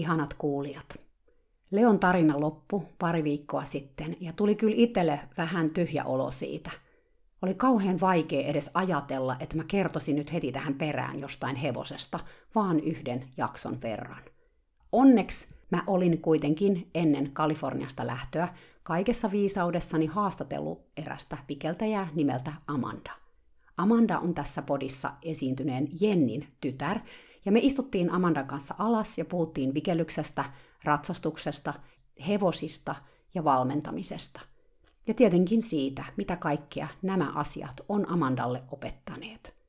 Ihanat kuulijat! Leon tarina loppu pari viikkoa sitten ja tuli kyllä itselle vähän tyhjä olo siitä. Oli kauhean vaikea edes ajatella, että mä kertoisin nyt heti tähän perään jostain hevosesta, vaan yhden jakson verran. Onneksi mä olin kuitenkin ennen Kaliforniasta lähtöä kaikessa viisaudessani haastatellut erästä vikeltäjää nimeltä Amanda. Amanda on tässä podissa esiintyneen Jennin tytär, ja me istuttiin Amandan kanssa alas ja puhuttiin vikellyksestä, ratsastuksesta, hevosista ja valmentamisesta. Ja tietenkin siitä, mitä kaikkea nämä asiat on Amandalle opettaneet.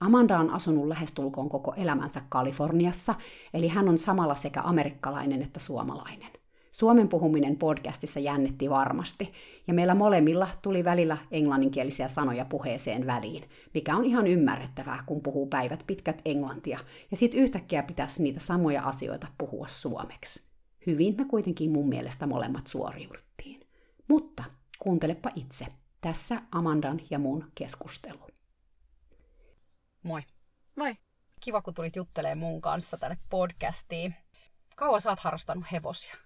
Amanda on asunut lähestulkoon koko elämänsä Kaliforniassa, eli hän on samalla sekä amerikkalainen että suomalainen. Suomen puhuminen podcastissa jännitti varmasti, ja meillä molemmilla tuli välillä englanninkielisiä sanoja puheeseen väliin, mikä on ihan ymmärrettävää, kun puhuu päivät pitkät englantia, ja sitten yhtäkkiä pitäisi niitä samoja asioita puhua suomeksi. Hyvin me kuitenkin mun mielestä molemmat suoriuduttiin. Mutta kuuntelepa itse. Tässä Amandan ja mun keskustelu. Moi. Moi. Kiva, kun tulit juttelemaan mun kanssa tänne podcastiin. Kauan sä oot harrastanut hevosia?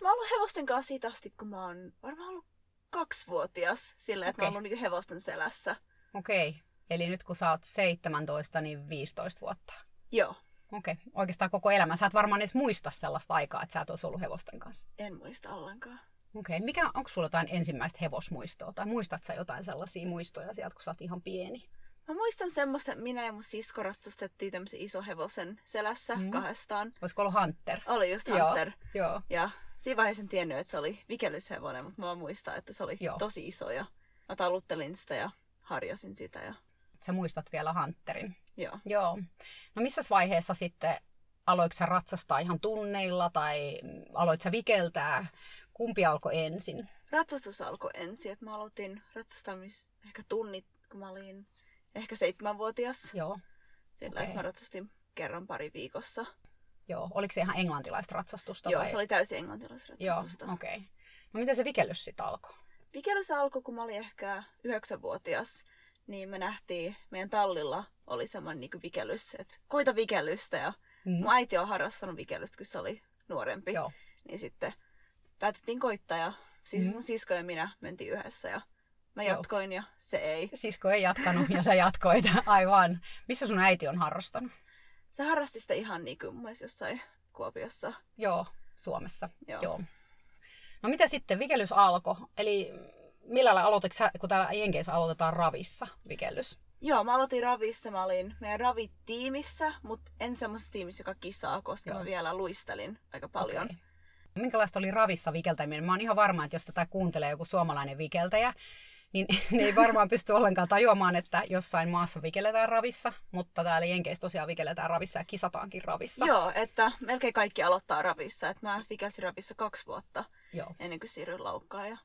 Mä oon ollut hevosten kanssa siitä asti, kun mä oon varmaan ollut kaksivuotias, sillä että okay. mä oon ollut niin hevosten selässä. Okei. Okay. Eli nyt kun sä oot 17, niin 15 vuotta. Joo. Okei. Okay. Oikeastaan koko elämä. Sä et varmaan edes muista sellaista aikaa, että sä et olisi ollut hevosten kanssa. En muista ollenkaan. Okei. Okay. Mikä, onko sulla jotain ensimmäistä hevosmuistoa? Tai muistat sä jotain sellaisia muistoja sieltä, kun sä oot ihan pieni? Mä muistan semmoista, että minä ja mun sisko ratsastettiin tämmöisen iso hevosen selässä mm. kahdestaan. Olisiko ollut Hunter? Oli just Hunter. Joo. joo. Ja siinä vaiheessa en tiennyt, että se oli vikellyshevonen, mutta mä muistan, että se oli joo. tosi iso ja mä taluttelin sitä ja harjasin sitä. Ja... Sä muistat vielä Hunterin? Joo. Joo. No missä vaiheessa sitten aloitko sä ratsastaa ihan tunneilla tai aloit sä vikeltää? Kumpi alkoi ensin? Ratsastus alkoi ensin, että mä aloitin ratsastamis ehkä tunnit, kun mä olin ehkä seitsemänvuotias. Joo. Sillä okay. mä ratsastin kerran pari viikossa. Joo, oliko se ihan englantilaista ratsastusta? Joo, vai? se oli täysin englantilaista ratsastusta. Joo, okei. Okay. No miten se vikellys sitten alkoi? Vikellys alkoi, kun mä olin ehkä yhdeksänvuotias, niin me nähtiin, meidän tallilla oli semmoinen niin vikellys, että koita vikellystä. Ja mm. mun äiti on harrastanut vikellystä, kun se oli nuorempi. Joo. Niin sitten päätettiin koittaa ja siis mm. mun sisko ja minä mentiin yhdessä ja Mä jatkoin Joo. ja se ei. Sisko ei jatkanut ja sä jatkoit, aivan. Missä sun äiti on harrastanut? Se harrasti sitä ihan niin kuin jossain Kuopiossa. Joo, Suomessa. Joo. Joo. No mitä sitten, vikellys alkoi? Eli millä lailla aloititko sä, kun täällä Jenkeissä aloitetaan ravissa vikellys? Joo, mä aloitin ravissa. Mä olin meidän ravitiimissä, mutta en semmoisessa tiimissä, joka kisaa, koska Joo. mä vielä luistelin aika paljon. Okay. Minkälaista oli ravissa vikeltäminen? Mä oon ihan varma, että jos tätä kuuntelee joku suomalainen vikeltäjä, niin ne ei varmaan pysty ollenkaan tajuamaan, että jossain maassa vikelletään ravissa, mutta täällä Jenkeissä tosiaan vikelletään ravissa ja kisataankin ravissa. Joo, että melkein kaikki aloittaa ravissa. Että mä vikelsin ravissa kaksi vuotta Joo. ennen kuin siirryin laukkaan. Ja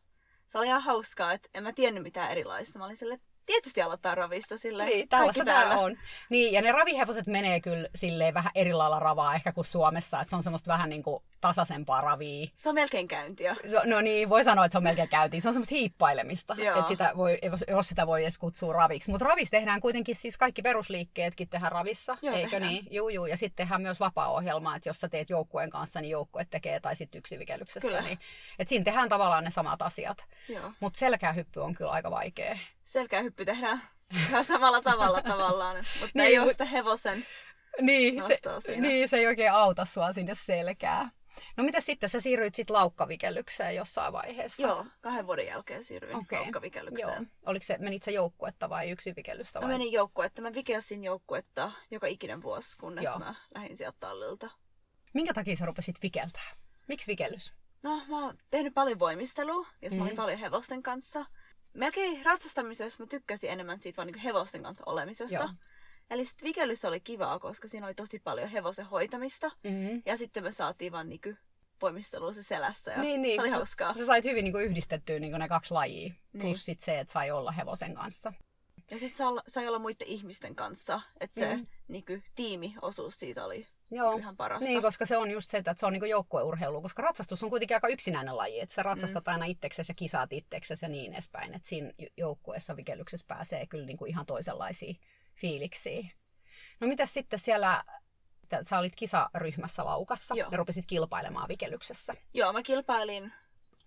se oli ihan hauskaa, että en mä tiennyt mitään erilaista. Mä olin silleen, tietysti aloittaa ravista sille. Niin, tällaista täällä on. Niin, ja ne ravihevoset menee kyllä silleen vähän eri lailla ravaa ehkä kuin Suomessa, että se on semmoista vähän niin kuin tasaisempaa ravia. Se on melkein käyntiä. So, no niin, voi sanoa, että se on melkein käyntiä. Se on semmoista hiippailemista, että sitä voi, jos sitä voi edes kutsua raviksi. Mutta ravissa tehdään kuitenkin siis kaikki perusliikkeetkin tehdään ravissa, Joo, eikö tehdään. niin? Juu, juu. Ja sitten tehdään myös vapaa-ohjelma, että jos sä teet joukkueen kanssa, niin joukkue tekee, tai sitten yksivikellyksessä. Kyllä. Niin, että siinä tehdään tavallaan ne samat asiat. Mutta selkähyppy on kyllä aika vaikea. Selkähyppy tehdään ihan samalla tavalla tavallaan, mutta Niin, ei ole sitä hevosen Niin se, siinä. niin, se ei oikein auta sua sinne selkää. No mitä sitten, sä siirryit sitten laukkavikellykseen jossain vaiheessa? Joo, kahden vuoden jälkeen siirryin okay. laukkavikellykseen. Joo. Oliko se, menit sä joukkuetta vai yksivikellystä Mä vai? menin joukkuetta. Mä vikelsin joukkuetta joka ikinen vuosi, kunnes Joo. mä lähdin sieltä tallilta. Minkä takia sä rupesit vikeltää? Miksi vikellys? No, mä oon tehnyt paljon voimistelua, jos mä olin Mhm. paljon hevosten kanssa. Melkein ratsastamisessa mä tykkäsin enemmän siitä vaan niin hevosten kanssa olemisesta. Joo. Eli sitten vikellys oli kivaa, koska siinä oli tosi paljon hevosen hoitamista. Mm-hmm. Ja sitten me saatiin vaan niinku poimistelua se selässä. Ja Niin, niin. Se oli sä- hauskaa. Sä sait hyvin niin kuin yhdistettyä niin kuin ne kaksi lajia. Niin. Plus sit se, että sai olla hevosen kanssa. Ja sitten sai, olla muiden ihmisten kanssa. Että se Mhm. niinku, tiimiosuus siitä oli Joo. ihan parasta. Niin, koska se on just se, että se on niinku joukkueurheilu, koska ratsastus on kuitenkin aika yksinäinen laji, että sä ratsastat mm. aina itseksesi ja kisaat itseksesi ja niin edespäin, että siinä jo- joukkueessa vikellyksessä pääsee kyllä niinku ihan toisenlaisiin fiiliksiin. No mitäs sitten siellä, sä olit kisaryhmässä laukassa Joo. ja rupesit kilpailemaan vikellyksessä. Joo, mä kilpailin,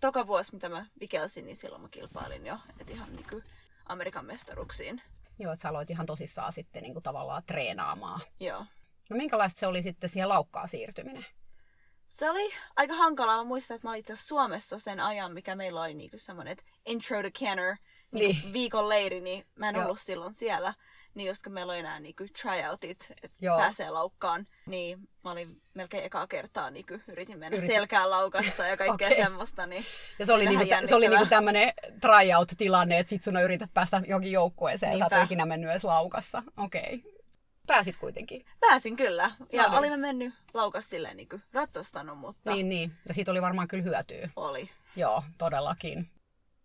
toka vuosi mitä mä vikelsin, niin silloin mä kilpailin jo, että ihan niinku Amerikan mestaruksiin. Joo, että sä aloit ihan tosissaan sitten niinku tavallaan treenaamaan. Joo. No minkälaista se oli sitten siihen laukkaan siirtyminen? Se oli aika hankalaa. Mä muistan, että mä olin itse Suomessa sen ajan, mikä meillä oli niinku semmoinen että intro to canner niinku Niin. viikon leiri, niin mä en Joo. ollut silloin siellä. Niin just kun meillä oli nämä niinku tryoutit, että Joo. pääsee laukkaan, niin mä olin melkein ekaa kertaa niinku yritin mennä Yritin. selkään laukassa ja kaikkea Okei. semmoista. Niin Ja se oli, niinku, tä- se oli niinku tämmöinen tryout-tilanne, että sit sun yrität päästä johonkin joukkueeseen ja sä et ikinä mennyt edes laukassa. Okei. Okay. Pääsit kuitenkin. Pääsin kyllä. Ja No niin. olimme mennyt laukas silleen niinku ratsastanut, mutta Niin, niin. Ja siitä oli varmaan kyllä hyötyä. oli. Joo, todellakin.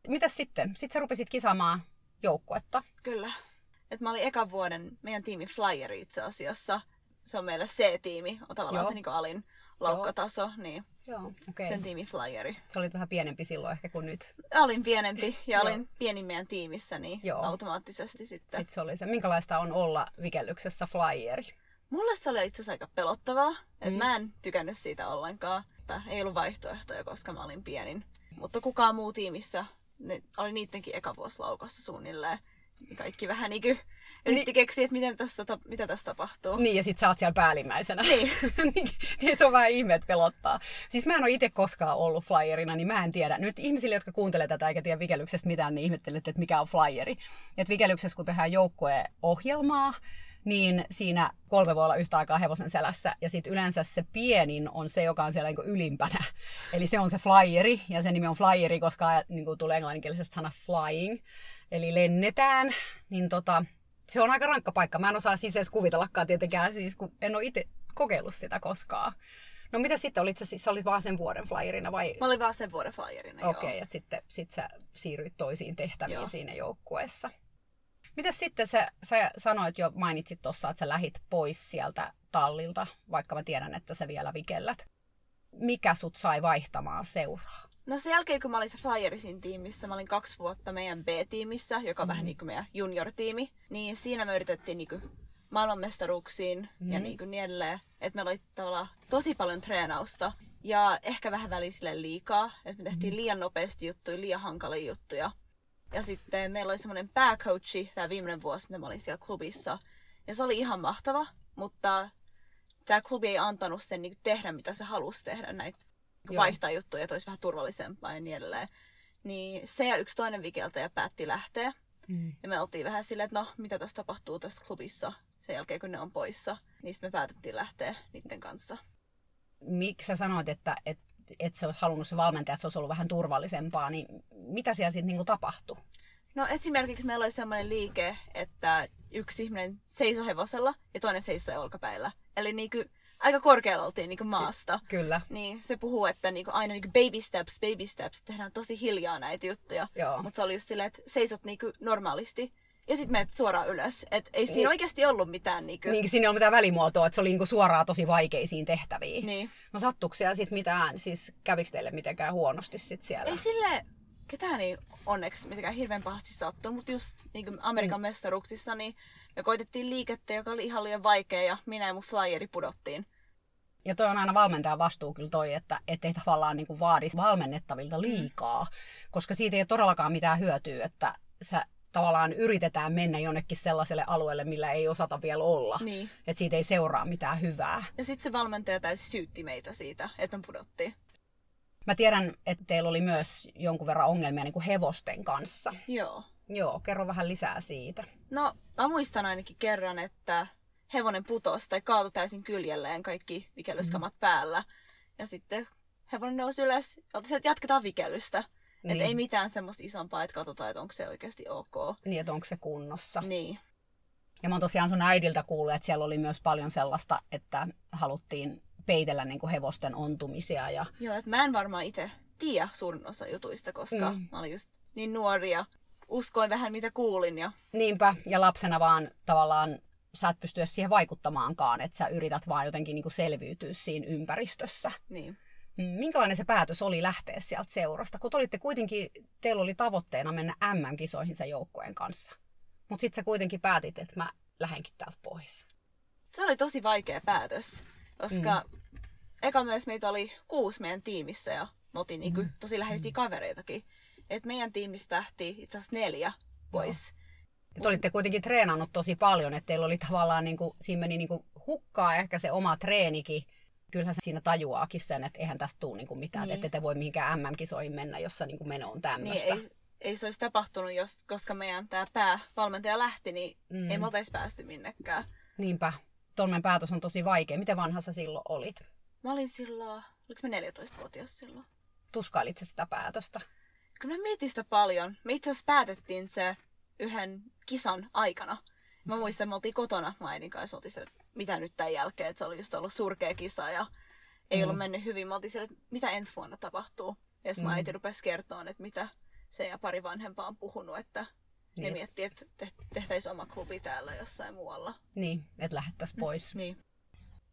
Mitäs sitten? Sitten sä rupesit kisaamaan joukkuetta. Kyllä. Et mä olin ekan vuoden meidän tiimi Flyeri itse asiassa. Se on meillä C-tiimi, on tavallaan Joo. se niin alin laukkataso, niin Joo, okay. sen tiimi Flyeri. Se oli vähän pienempi silloin ehkä kuin nyt. Olin pienempi ja olin pienin meidän tiimissä, niin Joo. automaattisesti sitten. Sitten se oli se. Minkälaista on olla vikellyksessä flyeri? Mulle se oli itse asiassa aika pelottavaa, että Mm. mä en tykännyt siitä ollenkaan. Että ei ollut vaihtoehtoja, koska mä olin pienin. Mutta kukaan muu tiimissä, ne oli niittenkin eka vuosi laukassa suunnilleen. Kaikki vähän niin yritti keksiä, että miten tässä, mitä tässä tapahtuu. Niin, ja sit sä oot siellä päällimmäisenä. Niin. niin se on vähän ihme, että pelottaa. Siis mä en ole itse koskaan ollut flyerina, niin mä en tiedä. Nyt ihmisille, jotka kuuntelee tätä eikä tiedä vikellyksestä mitään, niin ihmettelet, että mikä on flyeri. Et vikellyksessä, kun tehdään joukkueohjelmaa, niin siinä kolme voi olla yhtä aikaa hevosen selässä. Ja sitten yleensä se pienin on se, joka on siellä niinku ylimpänä. Eli se on se flyeri, ja sen nimi on flyeri, koska niinku tulee englanninkielisestä sana flying. Eli lennetään. Niin tota, se on aika rankka paikka. Mä en osaa siis edes kuvitellakaan tietenkään, siis kun en ole itse kokeillut sitä koskaan. No mitä sitten, olit sä, siis, sä olit vaan sen vuoden flyerina vai? Mä olin vaan sen vuoden flyerina, Okei, okay, että sitten sit sä siirryit toisiin tehtäviin Joo. siinä joukkueessa. Mitä sitten sä, sä sanoit jo, mainitsit tuossa, että sä lähit pois sieltä tallilta, vaikka mä tiedän, että sä vielä vikellät. Mikä sut sai vaihtamaan seuraa? No sen jälkeen, kun mä olin se Flyerisin tiimissä, mä olin kaksi vuotta meidän B-tiimissä, joka on vähän niin kuin meidän junior-tiimi, niin siinä me yritettiin niin kuin maailmanmestaruuksiin mm. ja niin, kuin niin edelleen. Että meillä oli tavallaan tosi paljon treenausta ja ehkä vähän välisille liikaa. Että me tehtiin liian nopeasti juttuja, liian hankalia juttuja. Ja sitten meillä oli semmoinen pääcoachi tämä viimeinen vuosi, mitä mä olin siellä klubissa. Ja se oli ihan mahtava, mutta tämä klubi ei antanut sen niin tehdä, mitä se halusi tehdä, näitä Joo. vaihtaa juttuja, että olisi vähän turvallisempaa ja niin edelleen. Niin se ja yksi toinen vikeltäjä päätti lähteä. Mm. Ja me oltiin vähän silleen, että no, mitä tässä tapahtuu tässä klubissa sen jälkeen, kun ne on poissa. Niin me päätettiin lähteä niiden kanssa. Miksi sä sanoit, että et, et sä olisi halunnut se valmentaja, että se olisi ollut vähän turvallisempaa, niin mitä siellä sitten niinku tapahtui? No esimerkiksi meillä oli sellainen liike, että yksi ihminen seisoi hevosella ja toinen seisoi olkapäillä. Eli niinku, aika korkealla oltiin niinku maasta. Kyllä. Niin se puhuu, että niinku aina niinku baby steps, baby steps, tehdään tosi hiljaa näitä juttuja. Mutta se oli just silleen, että seisot niinku normaalisti ja sitten menet suoraan ylös. Et ei siinä Niin. oikeasti ollut mitään niinku... Niin siinä ei ole mitään välimuotoa, että se oli niinku suoraan tosi vaikeisiin tehtäviin. Niin. No sattuiko siellä sitten mitään, siis kävikö teille mitenkään huonosti sit siellä? Ei sille ketään ei onneksi mitenkään hirveän pahasti sattunut, mutta just niin Amerikan mm. mestaruuksissa niin me koitettiin liikettä, joka oli ihan liian vaikea ja minä ja mun flyeri pudottiin. Ja toi on aina valmentajan vastuu kyllä toi, että ettei tavallaan niinku vaadi valmennettavilta liikaa, koska siitä ei ole todellakaan mitään hyötyä, että sä tavallaan yritetään mennä jonnekin sellaiselle alueelle, millä ei osata vielä olla. Niin. Että siitä ei seuraa mitään hyvää. Ja sitten se valmentaja täysin syytti meitä siitä, että me pudottiin. Mä tiedän, että teillä oli myös jonkun verran ongelmia niin kuin hevosten kanssa. Joo. Joo, kerro vähän lisää siitä. No, mä muistan ainakin kerran, että hevonen putosi tai kaatui täysin kyljelleen kaikki vikellyskamat mm. päällä. Ja sitten hevonen nousi ylös ja että jatketaan vikellystä. Niin. Että ei mitään semmoista isompaa, että katsotaan, että onko se oikeasti ok. Niin, että onko se kunnossa. Niin. Ja mä oon tosiaan sun äidiltä kuullut, että siellä oli myös paljon sellaista, että haluttiin peitellä niin kuin hevosten ontumisia. Ja... Joo, että mä en varmaan itse tiedä suurin osa jutuista, koska mm. mä olin just niin nuori ja uskoin vähän mitä kuulin. Ja... Niinpä, ja lapsena vaan tavallaan sä et pysty siihen vaikuttamaankaan, että sä yrität vaan jotenkin niin kuin selviytyä siinä ympäristössä. Niin. Minkälainen se päätös oli lähteä sieltä seurasta? Kun olitte kuitenkin, teillä oli tavoitteena mennä MM-kisoihin sen joukkueen kanssa. Mutta sitten sä kuitenkin päätit, että mä lähdenkin täältä pois. Se oli tosi vaikea päätös, koska mm. eka myös meitä oli kuusi meidän tiimissä ja me oltiin niinku mm. tosi läheisiä mm. kavereitakin. Et meidän tiimistä lähti itse asiassa neljä pois. Et olitte kuitenkin treenannut tosi paljon, että teillä oli tavallaan, niin kuin, siinä meni niin kuin hukkaa ehkä se oma treenikin. Kyllähän se siinä tajuaakin sen, että eihän tästä tule niin kuin mitään, niin. että ette voi mihinkään MM-kisoihin mennä, jossa niin kuin meno on tämmöistä. Niin, ei, ei se olisi tapahtunut, jos, koska meidän tämä päävalmentaja lähti, niin mm. ei me oltaisi päästy minnekään. Niinpä. Tuommoinen päätös on tosi vaikea. Miten vanha sä silloin olit? Mä olin silloin, oliko mä 14-vuotias silloin? Tuskailit sitä päätöstä? Kyllä mä mietin sitä paljon. Me itse asiassa päätettiin se yhden kisan aikana. Mä muistan, että me oltiin kotona mä äidin kanssa. Oltiin siellä, mitä nyt tämän jälkeen, että se oli just ollut surkea kisa ja ei mm. ollut mennyt hyvin. Me oltiin siellä, että mitä ensi vuonna tapahtuu. Ja mm. mä äiti rupesi kertoa, että mitä se ja pari vanhempaa on puhunut, että niin. ne miettii, että tehtäisiin oma klubi täällä jossain muualla. Niin, että lähettäisiin pois. Mm, niin.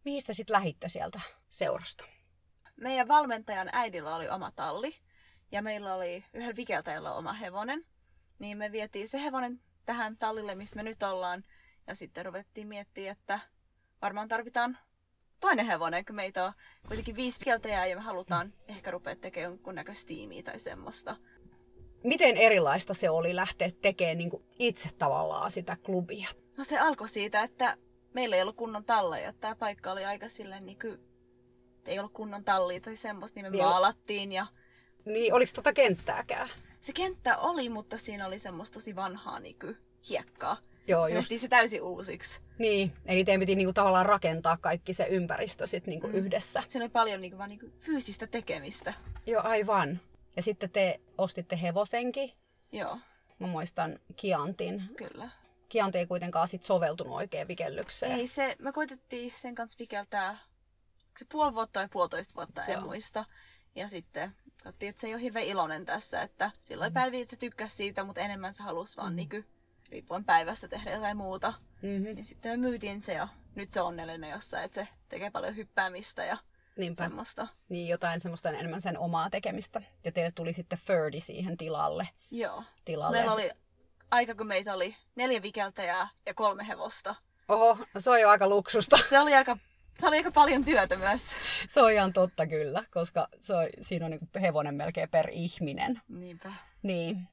Mihin te sitten lähitte sieltä seurasta? Meidän valmentajan äidillä oli oma talli ja meillä oli yhden vikeltäjällä oma hevonen. Niin me vietiin se hevonen tähän tallille, missä me nyt ollaan. Ja sitten ruvettiin miettimään, että varmaan tarvitaan toinen hevonen, kun meitä on kuitenkin viisi vikeltäjää ja me halutaan ehkä rupea tekemään jonkunnäköistä tiimiä tai semmoista. Miten erilaista se oli lähteä tekemään niin itse tavallaan sitä klubia? No se alkoi siitä, että meillä ei ollut kunnon talleja. Tämä paikka oli aika silleen niin kuin, ei ollut kunnon tallia tai semmoista, niin me niin maalattiin ja niin, oliko tuota kenttääkään? Se kenttä oli, mutta siinä oli semmoista tosi vanhaa niin kuin, hiekkaa. Joo, just. se täysin uusiksi. Niin, eli teidän piti niinku tavallaan rakentaa kaikki se ympäristö sit niinku mm. yhdessä. Siinä oli paljon niinku, vaan niinku fyysistä tekemistä. Joo, aivan. Ja sitten te ostitte hevosenkin. Joo. Mä muistan Kiantin. Kyllä. Kianti ei kuitenkaan sit soveltunut oikein vikellykseen. Ei se, me koitettiin sen kanssa vikeltää se puoli vuotta tai puolitoista vuotta, Joo. en muista. Ja sitten katsottiin, että se ei ole hirveän iloinen tässä, että silloin mm. päiviä, että se tykkäsi siitä, mutta enemmän se halusi vaan mm. niin kuin, riippuen päivästä tehdä jotain muuta. Mm-hmm. Niin sitten me myytiin se ja nyt se on onnellinen jossain, että se tekee paljon hyppäämistä ja Niinpä. semmoista. Niin, jotain semmoista enemmän sen omaa tekemistä. Ja teille tuli sitten Ferdi siihen tilalle. Joo. Tilalle. Meillä oli aika, kun meitä oli neljä vikeltäjää ja kolme hevosta. Oho, se on jo aika luksusta. Se oli aika se oli aika paljon työtä myös. Se on ihan totta kyllä, koska se on, siinä on niin hevonen melkein per ihminen. Niinpä. Niin.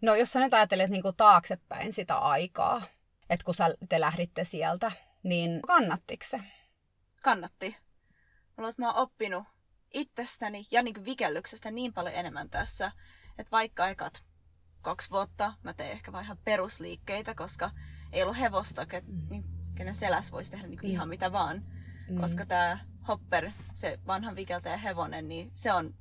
No jos sä nyt ajattelet niin taaksepäin sitä aikaa, että kun sä, te lähditte sieltä, niin kannattiko se? Kannatti. Mulla mä oon oppinut itsestäni ja niin vikellyksestä niin paljon enemmän tässä, että vaikka aikat kaksi vuotta mä tein ehkä vain ihan perusliikkeitä, koska ei ollut hevosta, niin kenen selässä voisi tehdä niin ihan mitä vaan mm. koska tämä Hopper, se vanhan vikeltäjä hevonen, niin se on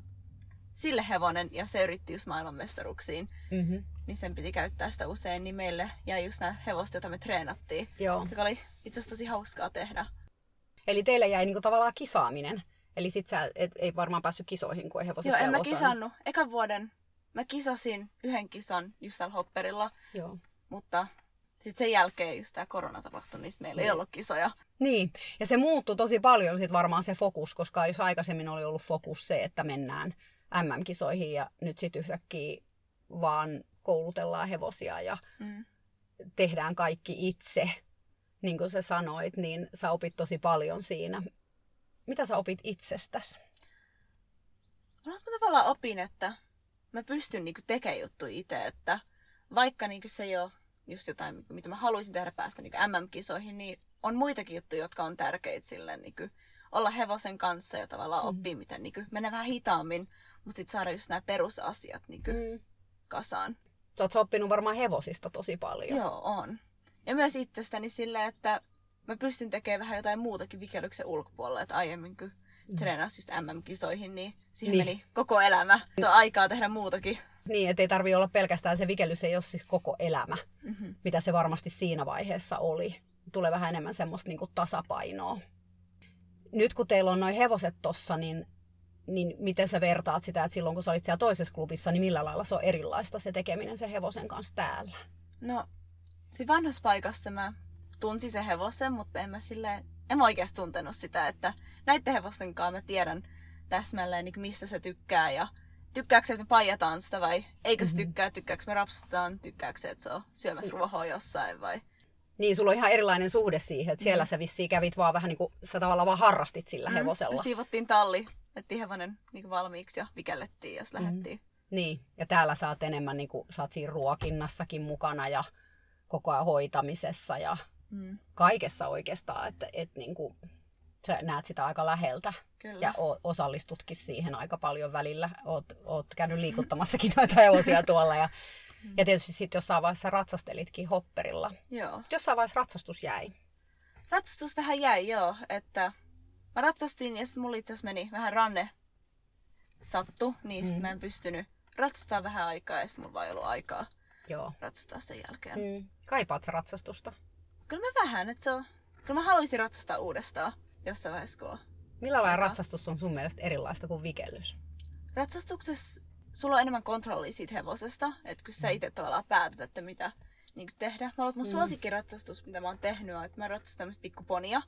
sille hevonen ja se yritti just maailmanmestaruksiin. Mm-hmm. Niin sen piti käyttää sitä usein, niin meille jäi just nämä hevoset, joita me treenattiin. Joo. Joka oli itse asiassa tosi hauskaa tehdä. Eli teille jäi niinku tavallaan kisaaminen. Eli sit sä et, ei varmaan päässyt kisoihin, kun ei hevoset Joo, en mä kisannut. Ekan vuoden mä kisasin yhden kisan just hopperilla. Joo. Mutta sitten sen jälkeen just tämä korona tapahtui, niin meillä niin. ei ollut kisoja. Niin, ja se muuttui tosi paljon sitten varmaan se fokus, koska jos aikaisemmin oli ollut fokus se, että mennään MM-kisoihin ja nyt sitten yhtäkkiä vaan koulutellaan hevosia ja mm. tehdään kaikki itse, niin kuin sä sanoit, niin sä opit tosi paljon siinä. Mitä sä opit itsestäsi? Mä tavallaan opin, että mä pystyn niinku tekemään juttuja itse, että vaikka niinku se ei ole just jotain, mitä mä haluaisin tehdä päästä niin MM-kisoihin, niin on muitakin juttuja, jotka on tärkeitä sille niin kuin olla hevosen kanssa ja tavallaan mm. oppia, miten niin kuin, mennä vähän hitaammin, mutta sitten saada just nämä perusasiat niin kuin, mm. kasaan. Sä oot oppinut varmaan hevosista tosi paljon. Joo, on. Ja myös itsestäni sille, että mä pystyn tekemään vähän jotain muutakin vikellyksen ulkopuolella, että aiemmin kun mm. treenasi just MM-kisoihin, niin siihen niin. meni koko elämä. Tuo aikaa tehdä muutakin. Niin, ettei tarvi olla pelkästään se vikellys, ei ole siis koko elämä, Mm-hmm. mitä se varmasti siinä vaiheessa oli. Tulee vähän enemmän semmoista niin kuin tasapainoa. Nyt kun teillä on noin hevoset tossa, niin, niin miten sä vertaat sitä, että silloin kun sä olit siellä toisessa klubissa, niin millä lailla se on erilaista se tekeminen sen hevosen kanssa täällä? No, siinä vanhassa paikassa mä tunsin sen hevosen, mutta en mä sille, en mä oikeasti tuntenut sitä, että näiden hevosten kanssa mä tiedän täsmälleen, niin mistä se tykkää ja tykkääkö että me paijataan sitä vai eikö se tykkää, tykkääkö me rapsutetaan, tykkääkö se, että se on syömässä ruohoa jossain vai... Niin, sulla on ihan erilainen suhde siihen, että siellä sä vissiin kävit vaan vähän niin kuin, sä tavallaan vaan harrastit sillä Mm, hevosella. me siivottiin talli, ettiin hevonen niin valmiiksi ja vikellettiin, jos lähdettiin. Niin, ja täällä sä oot enemmän, niin kuin, sä oot siinä ruokinnassakin mukana ja koko ajan hoitamisessa ja Mm, kaikessa oikeastaan, että et, niin kuin, sä näet sitä aika läheltä kyllä. ja o- osallistutkin siihen aika paljon välillä. Oot, oot käynyt liikuttamassakin noita hevosia tuolla ja, ja tietysti sitten jossain vaiheessa ratsastelitkin hopperilla. Joo. Jossain vaiheessa ratsastus jäi. Ratsastus vähän jäi, joo, että mä ratsastin ja sitten mulla itse meni vähän ranne sattu, niin sit Mm. mä en pystynyt ratsastamaan vähän aikaa ja mulla vaan ei ollut aikaa Joo. ratsastaa sen jälkeen. Mm. Kaipaat ratsastusta? Kyllä mä vähän, että se on, kyllä mä haluaisin ratsastaa uudestaan jossain vaiheessa, kun on. Millä lailla Aika. ratsastus on sun mielestä erilaista kuin vikellys? Ratsastuksessa sulla on enemmän kontrollia siitä hevosesta, että kun sä itse tavallaan päätät, että mitä niin tehdä. Mä että mun suosikkiratsastus, mitä mä oon tehnyt, on, että mä ratsastin tämmöistä pikkuponia,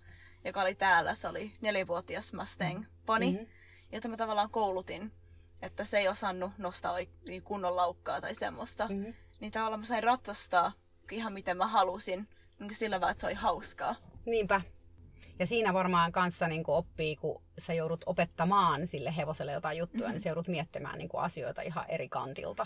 joka oli täällä. Se oli neljävuotias Mustang-poni, Mhm. jota mä tavallaan koulutin, että se ei osannut nostaa niin kunnon laukkaa tai semmoista. Mhm. Niin tavallaan mä sain ratsastaa ihan miten mä halusin, niin sillä vaan, että se oli hauskaa. Niinpä. Ja siinä varmaan kanssa niin oppii, kun sä joudut opettamaan sille hevoselle jotain juttuja, mm-hmm. niin sä joudut miettimään niin asioita ihan eri kantilta,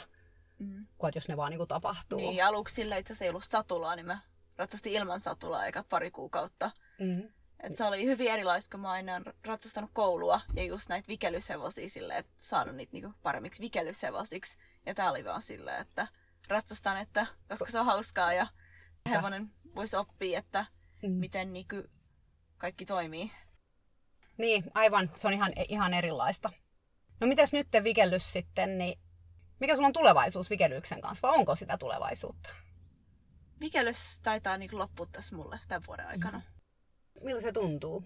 Mm. kuin että jos ne vaan niin tapahtuu. Niin, ja aluksi sillä itse asiassa ei ollut satulaa, niin mä ratsastin ilman satulaa ekat pari kuukautta. Mm-hmm. Et se oli hyvin erilaista, kun mä aina ratsastanut koulua ja just näitä vikellyshevosia silleen, että saada niitä niinku paremmiksi vikelyshevosiksi. Ja tää oli vaan silleen, että ratsastan, että, koska se on hauskaa ja hevonen voisi oppia, että Mm. miten niinku kaikki toimii. Niin, aivan. Se on ihan, ihan erilaista. No mitäs nyt te vikellys sitten, niin mikä sulla on tulevaisuus vikellyksen kanssa, vai onko sitä tulevaisuutta? Vikellys taitaa niinku loppua tässä mulle tämän vuoden aikana. Miltä se tuntuu?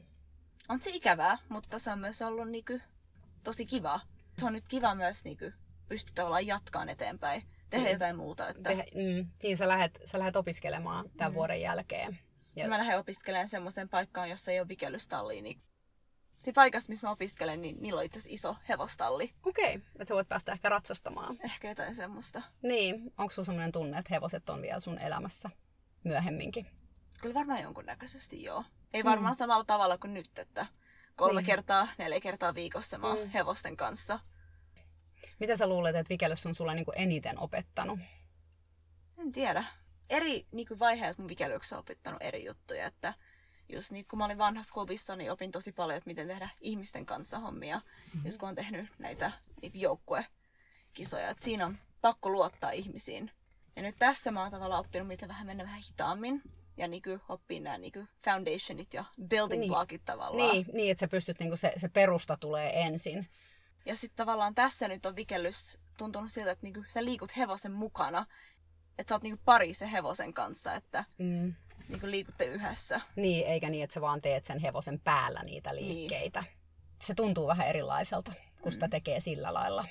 On se ikävää, mutta se on myös ollut niinku tosi kiva. Se on nyt kiva myös niinku pystyä tavallaan jatkaan eteenpäin, tehdä Mm. jotain muuta. Että Te, mm, siinä sä lähet, sä lähet opiskelemaan tämän Mm. vuoden jälkeen. Ja, Mä lähden opiskelemaan semmoiseen paikkaan, jossa ei ole vikellystallia. Niin siinä paikassa, missä mä opiskelen, niin niillä on itse asiassa iso hevostalli. Okei, okay, että sä voit päästä ehkä ratsastamaan. Ehkä jotain semmoista. Niin, onko sulla sellainen tunne, että hevoset on vielä sun elämässä myöhemminkin? Kyllä varmaan jonkunnäköisesti joo. Ei varmaan samalla tavalla kuin nyt, että kolme Niin. kertaa, neljä kertaa viikossa mä Mm. hevosten kanssa. Mitä sä luulet, että vikellys on sulle niin kuin eniten opettanut? En tiedä. Eri niin vaiheet mun vikelyksessä on opettanut eri juttuja, että just niin kun mä olin vanhassa klubissa, niin opin tosi paljon, että miten tehdä ihmisten kanssa hommia, mm-hmm. just kun on tehnyt näitä niin joukkuekisoja, että siinä on pakko luottaa ihmisiin. Ja nyt tässä mä oon tavallaan oppinut, miten vähän mennä vähän hitaammin ja niin oppii nämä niin foundationit ja building Niin. blockit tavallaan. Niin, niin, että sä pystyt, niin se, se perusta tulee ensin. Ja sitten tavallaan tässä nyt on vikellys tuntunut siltä, että niinku sä liikut hevosen mukana. Että sä oot niinku pari sen hevosen kanssa, että Mm. niinku liikutte yhdessä. Niin, eikä niin, että sä vaan teet sen hevosen päällä niitä liikkeitä. Niin. Se tuntuu vähän erilaiselta, kun sitä tekee sillä lailla.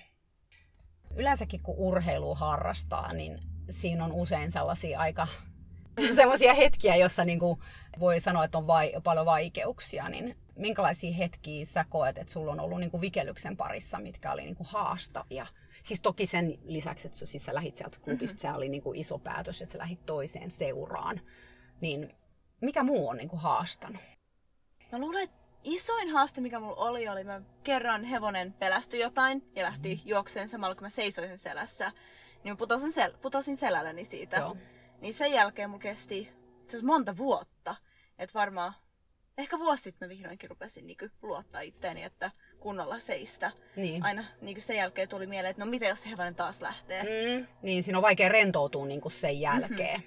Yleensäkin kun urheilu harrastaa, niin siinä on usein sellaisia aika sellaisia hetkiä, jossa niinku voi sanoa, että on vai, paljon vaikeuksia, niin minkälaisia hetkiä sä koet, että sulla on ollut niinku vikellyksen parissa, mitkä oli niinku haastavia? Siis toki sen lisäksi, että siis sä lähit sieltä klubista, se oli niinku iso päätös, että sä lähit toiseen seuraan. Niin mikä muu on niinku haastanut? Mä luulen, että isoin haaste, mikä mulla oli, oli mä kerran hevonen pelästyi jotain ja lähti juokseen samalla, kun mä seisoin sen selässä. Niin mä putosin, sel- putosin selälläni siitä. Joo. Niin sen jälkeen mulla kesti itse asiassa monta vuotta. Että varmaan ehkä vuosi sitten mä vihdoinkin rupesin niinku luottaa itteeni, että kunnolla seistä. Niin. Aina niinku sen jälkeen tuli mieleen, että no mitä jos se hevonen taas lähtee. Mm. Niin, siinä on vaikea rentoutua niinku sen jälkeen.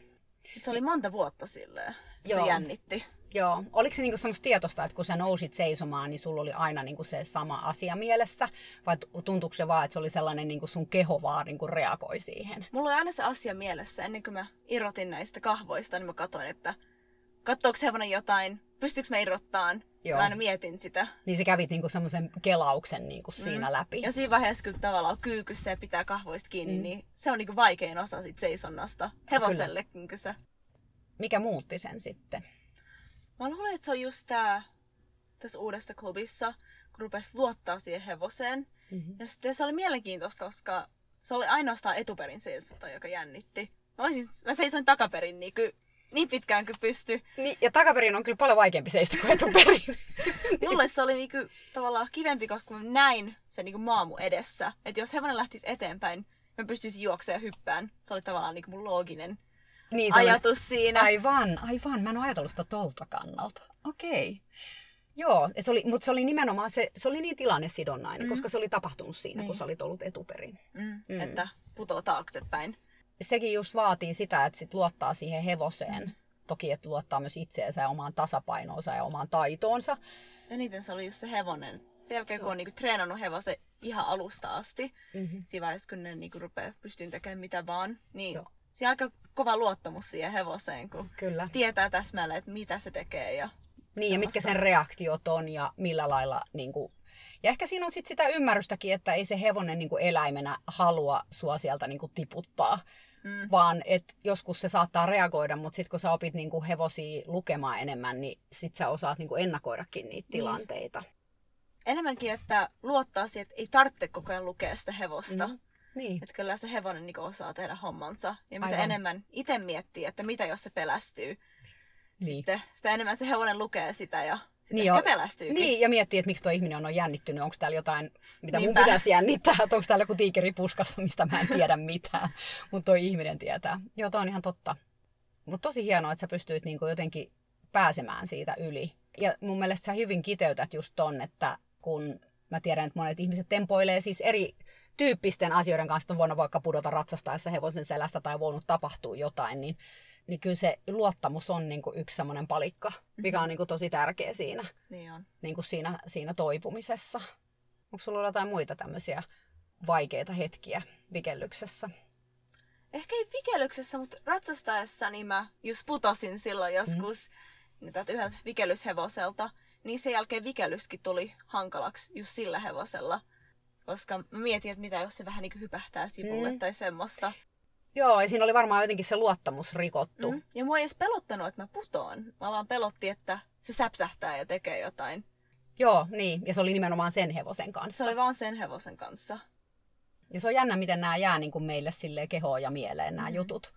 Se oli monta vuotta silleen. Se jännitti. Joo. Oliko se niinku semmoista tietosta, että kun sä nousit seisomaan, niin sulla oli aina niinku se sama asia mielessä? Vai tuntuuko se vaan, että se oli sellainen, niinku sun keho vaan niinku reagoi siihen? Mulla oli aina se asia mielessä. Ennen kuin mä irrotin näistä kahvoista, niin mä katsoin, että katsoako hevonen jotain, pystyykö mä irrottaan. Joo. Mä aina mietin sitä. Niin sä kävit niinku semmoisen kelauksen niinku mm. siinä läpi. Ja siinä vaiheessa, kun tavallaan on kyykyssä ja pitää kahvoista kiinni, mm. niin se on niinku vaikein osa sit seisonnasta hevosellekin. Se... Mikä muutti sen sitten? Mä luulen, että se on just tää tässä uudessa klubissa, kun rupesi luottaa siihen hevoseen. Mm-hmm. Ja sitten se oli mielenkiintoista, koska se oli ainoastaan etuperin seisonta, joka jännitti. Mä, olisin, mä seisoin takaperin niin, kuin, niin pitkään kuin pysty. Niin, ja takaperin on kyllä paljon vaikeampi seistä kuin etuperin. Mulle se oli niin kuin, tavallaan kivempi, koska mä näin sen niin kuin maamu edessä. Että jos hevonen lähtisi eteenpäin, mä pystyisin juoksemaan ja hyppään. Se oli tavallaan niin kuin mun looginen niin, ajatus siinä. Aivan, aivan. Mä en ole ajatellut sitä tolta kannalta. Okei. Okay. Joo, se oli, mutta se oli nimenomaan se, se oli niin tilannesidonnainen, mm. koska se oli tapahtunut siinä, niin. kun sä olit ollut etuperin. Mm. Mm. Että putoo taaksepäin. Sekin just vaatii sitä, että sit luottaa siihen hevoseen. Mm. Toki, että luottaa myös itseensä ja omaan tasapainoonsa ja omaan taitoonsa. Eniten se oli just se hevonen. Sen jälkeen, kun on niinku treenannut hevosen ihan alusta asti, mm-hmm. siinä vaiheessa, kun ne niinku rupeaa pystyyn tekemään mitä vaan, niin Joo siinä on aika kova luottamus siihen hevoseen, kun Kyllä. tietää täsmälleen, että mitä se tekee. Ja niin, ja mitkä sen reaktiot on ja millä lailla... Niin kuin... Ja ehkä siinä on sit sitä ymmärrystäkin, että ei se hevonen niin kuin eläimenä halua sua sieltä niin kuin tiputtaa. Mm. Vaan että joskus se saattaa reagoida, mutta sitten kun sä opit niin kuin hevosia lukemaan enemmän, niin sit sä osaat niin kuin ennakoidakin niitä niin. tilanteita. Enemmänkin, että luottaa siihen, että ei tarvitse koko ajan lukea sitä hevosta. Mm. Niin. Että kyllä se hevonen niin osaa tehdä hommansa. Ja mitä Aivan. enemmän itse miettii, että mitä jos se pelästyy, niin. sitten sitä enemmän se hevonen lukee sitä ja sitten niin ehkä pelästyykin. Niin, ja miettii, että miksi tuo ihminen on jännittänyt. Onko täällä jotain, mitä Niinpä. mun pitäisi jännittää, että onko täällä joku tiikeri puskassa, mistä mä en tiedä mitään. Mutta tuo ihminen tietää. Joo, toi on ihan totta. Mutta tosi hienoa, että sä pystyit niinku jotenkin pääsemään siitä yli. Ja mun mielestä sä hyvin kiteytät just ton, että kun mä tiedän, että monet ihmiset tempoilee siis eri tyyppisten asioiden kanssa on voinut vaikka pudota ratsastaessa hevosen selästä tai voinut tapahtua jotain, niin, niin kyllä se luottamus on niin kuin yksi semmoinen palikka, mikä on niin kuin tosi tärkeä siinä, niin on. Niin kuin siinä, siinä toipumisessa. Onko sulla jotain muita tämmöisiä vaikeita hetkiä vikellyksessä? Ehkä ei vikellyksessä, mutta ratsastaessa niin mä just putosin silloin joskus mm. yhdeltä vikellyshevoselta. Niin sen jälkeen vikellyskin tuli hankalaksi just sillä hevosella. Koska mä mietin, että mitä jos se vähän niin kuin hypähtää sivulle mm. tai semmoista. Joo, ja siinä oli varmaan jotenkin se luottamus rikottu. Mm. Ja mua ei edes pelottanut, että mä putoon. Mä vaan pelotti, että se säpsähtää ja tekee jotain. Joo, niin. Ja se oli nimenomaan sen hevosen kanssa. Se oli vaan sen hevosen kanssa. Ja se on jännä, miten nämä jää niin kuin meille sille kehoon ja mieleen nämä mm. jutut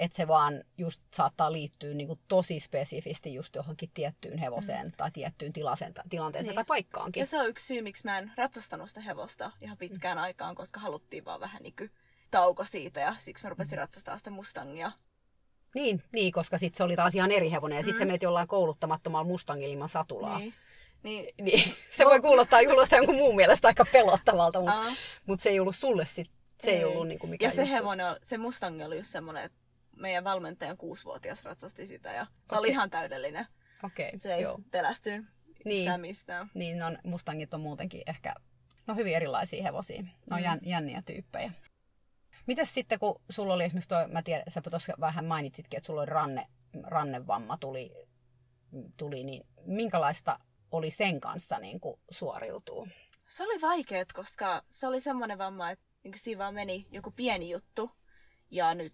että se vaan just saattaa liittyä niin kuin tosi spesifisti just johonkin tiettyyn hevoseen mm. tai tiettyyn tilaseen, tilanteeseen niin. tai paikkaankin. Ja se on yksi syy, miksi mä en ratsastanut sitä hevosta ihan pitkään mm. aikaan, koska haluttiin vaan vähän niin kuin tauko siitä ja siksi mä rupesin mm. ratsastamaan sitä Mustangia. Niin, niin, koska sitten se oli taas ihan eri hevonen ja sitten mm. se meitä jollain kouluttamattomalla Mustangilla ilman satulaa. Niin. Niin. niin. Se voi kuulostaa julosta jonkun muun mielestä aika pelottavalta, mutta, mutta se ei ollut sulle sit, se ei, ei ollut niinku mikään Ja se juttu. hevonen, se Mustang oli just semmoinen, että meidän valmentajan kuusivuotias ratsasti sitä ja se okay. oli ihan täydellinen. Okay, se ei joo. pelästynyt niin. mistään. Niin, no, Mustangit on muutenkin ehkä no, hyvin erilaisia hevosia. Ne on mm. jänniä tyyppejä. Mitäs sitten, kun sulla oli esimerkiksi, toi, mä tiedän, sä tuossa vähän mainitsitkin, että sulla oli ranne, rannevamma tuli, tuli, niin minkälaista oli sen kanssa niin kuin suoriutuu? Se oli vaikeet, koska se oli semmoinen vamma, että niin siinä vaan meni joku pieni juttu. Ja nyt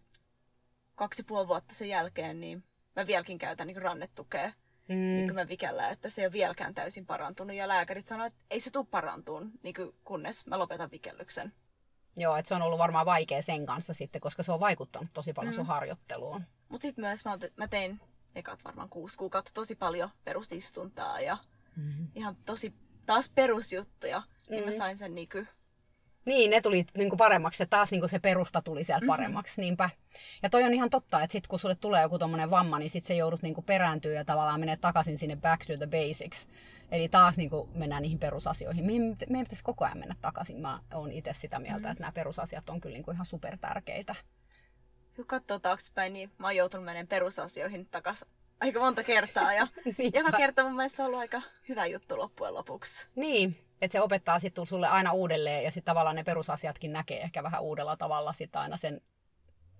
kaksi ja puoli vuotta sen jälkeen, niin mä vieläkin käytän niin rannetukea. Mm. Niin mä vikellä, että se ei ole vieläkään täysin parantunut. Ja lääkärit sanoivat, että ei se tule parantuun, niin kunnes mä lopetan vikellyksen. Joo, että se on ollut varmaan vaikea sen kanssa sitten, koska se on vaikuttanut tosi paljon mm. sun harjoitteluun. Mutta sitten myös mä, mä tein ekat varmaan kuusi kuukautta tosi paljon perusistuntaa ja mm. ihan tosi taas perusjuttuja. Mm. Niin mä mm. sain sen niinku niin, ne tuli niin kuin paremmaksi ja taas niin kuin se perusta tuli sieltä mm-hmm. paremmaksi. Niinpä. Ja toi on ihan totta, että sit kun sulle tulee joku tommonen vamma, niin sit se joudut niin kuin perääntyä ja tavallaan menee takaisin sinne back to the basics. Eli taas niin kuin mennään niihin perusasioihin. Meidän, meidän pitäisi koko ajan mennä takaisin. Mä oon itse sitä mieltä, mm-hmm. että nämä perusasiat on kyllä niin kuin ihan super tärkeitä. Kun katsoo taaksepäin, niin mä oon joutunut menemään perusasioihin takaisin aika monta kertaa. Ja joka kerta mun mielestä se on ollut aika hyvä juttu loppujen lopuksi. Niin, että se opettaa sitten sulle aina uudelleen ja sitten tavallaan ne perusasiatkin näkee ehkä vähän uudella tavalla sitten aina sen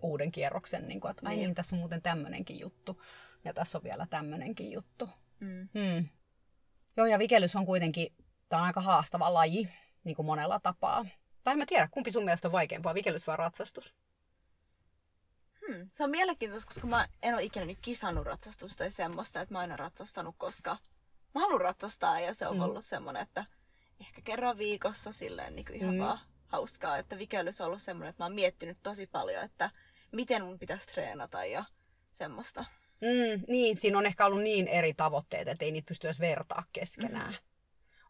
uuden kierroksen, niin kuin, että ai niin. niin, tässä on muuten tämmöinenkin juttu ja tässä on vielä tämmöinenkin juttu. Mm. Hmm. Joo, ja vikellys on kuitenkin, tämä on aika haastava laji, niin kuin monella tapaa. Tai en mä tiedä, kumpi sun mielestä on vaikeampaa, vikellys vai ratsastus? Hmm. Se on mielenkiintoista, koska mä en ole ikinä nyt kisannut ratsastusta tai semmoista, että mä oon aina ratsastanut, koska mä haluan ratsastaa ja se on mm. ollut semmoinen, että ehkä kerran viikossa silleen niin kuin ihan mm. vaan hauskaa, että vikellys on ollut semmoinen, että mä oon miettinyt tosi paljon, että miten mun pitäisi treenata ja semmoista. Mm, niin, siinä on ehkä ollut niin eri tavoitteet, että ei niitä pysty edes vertaa keskenään. Mm.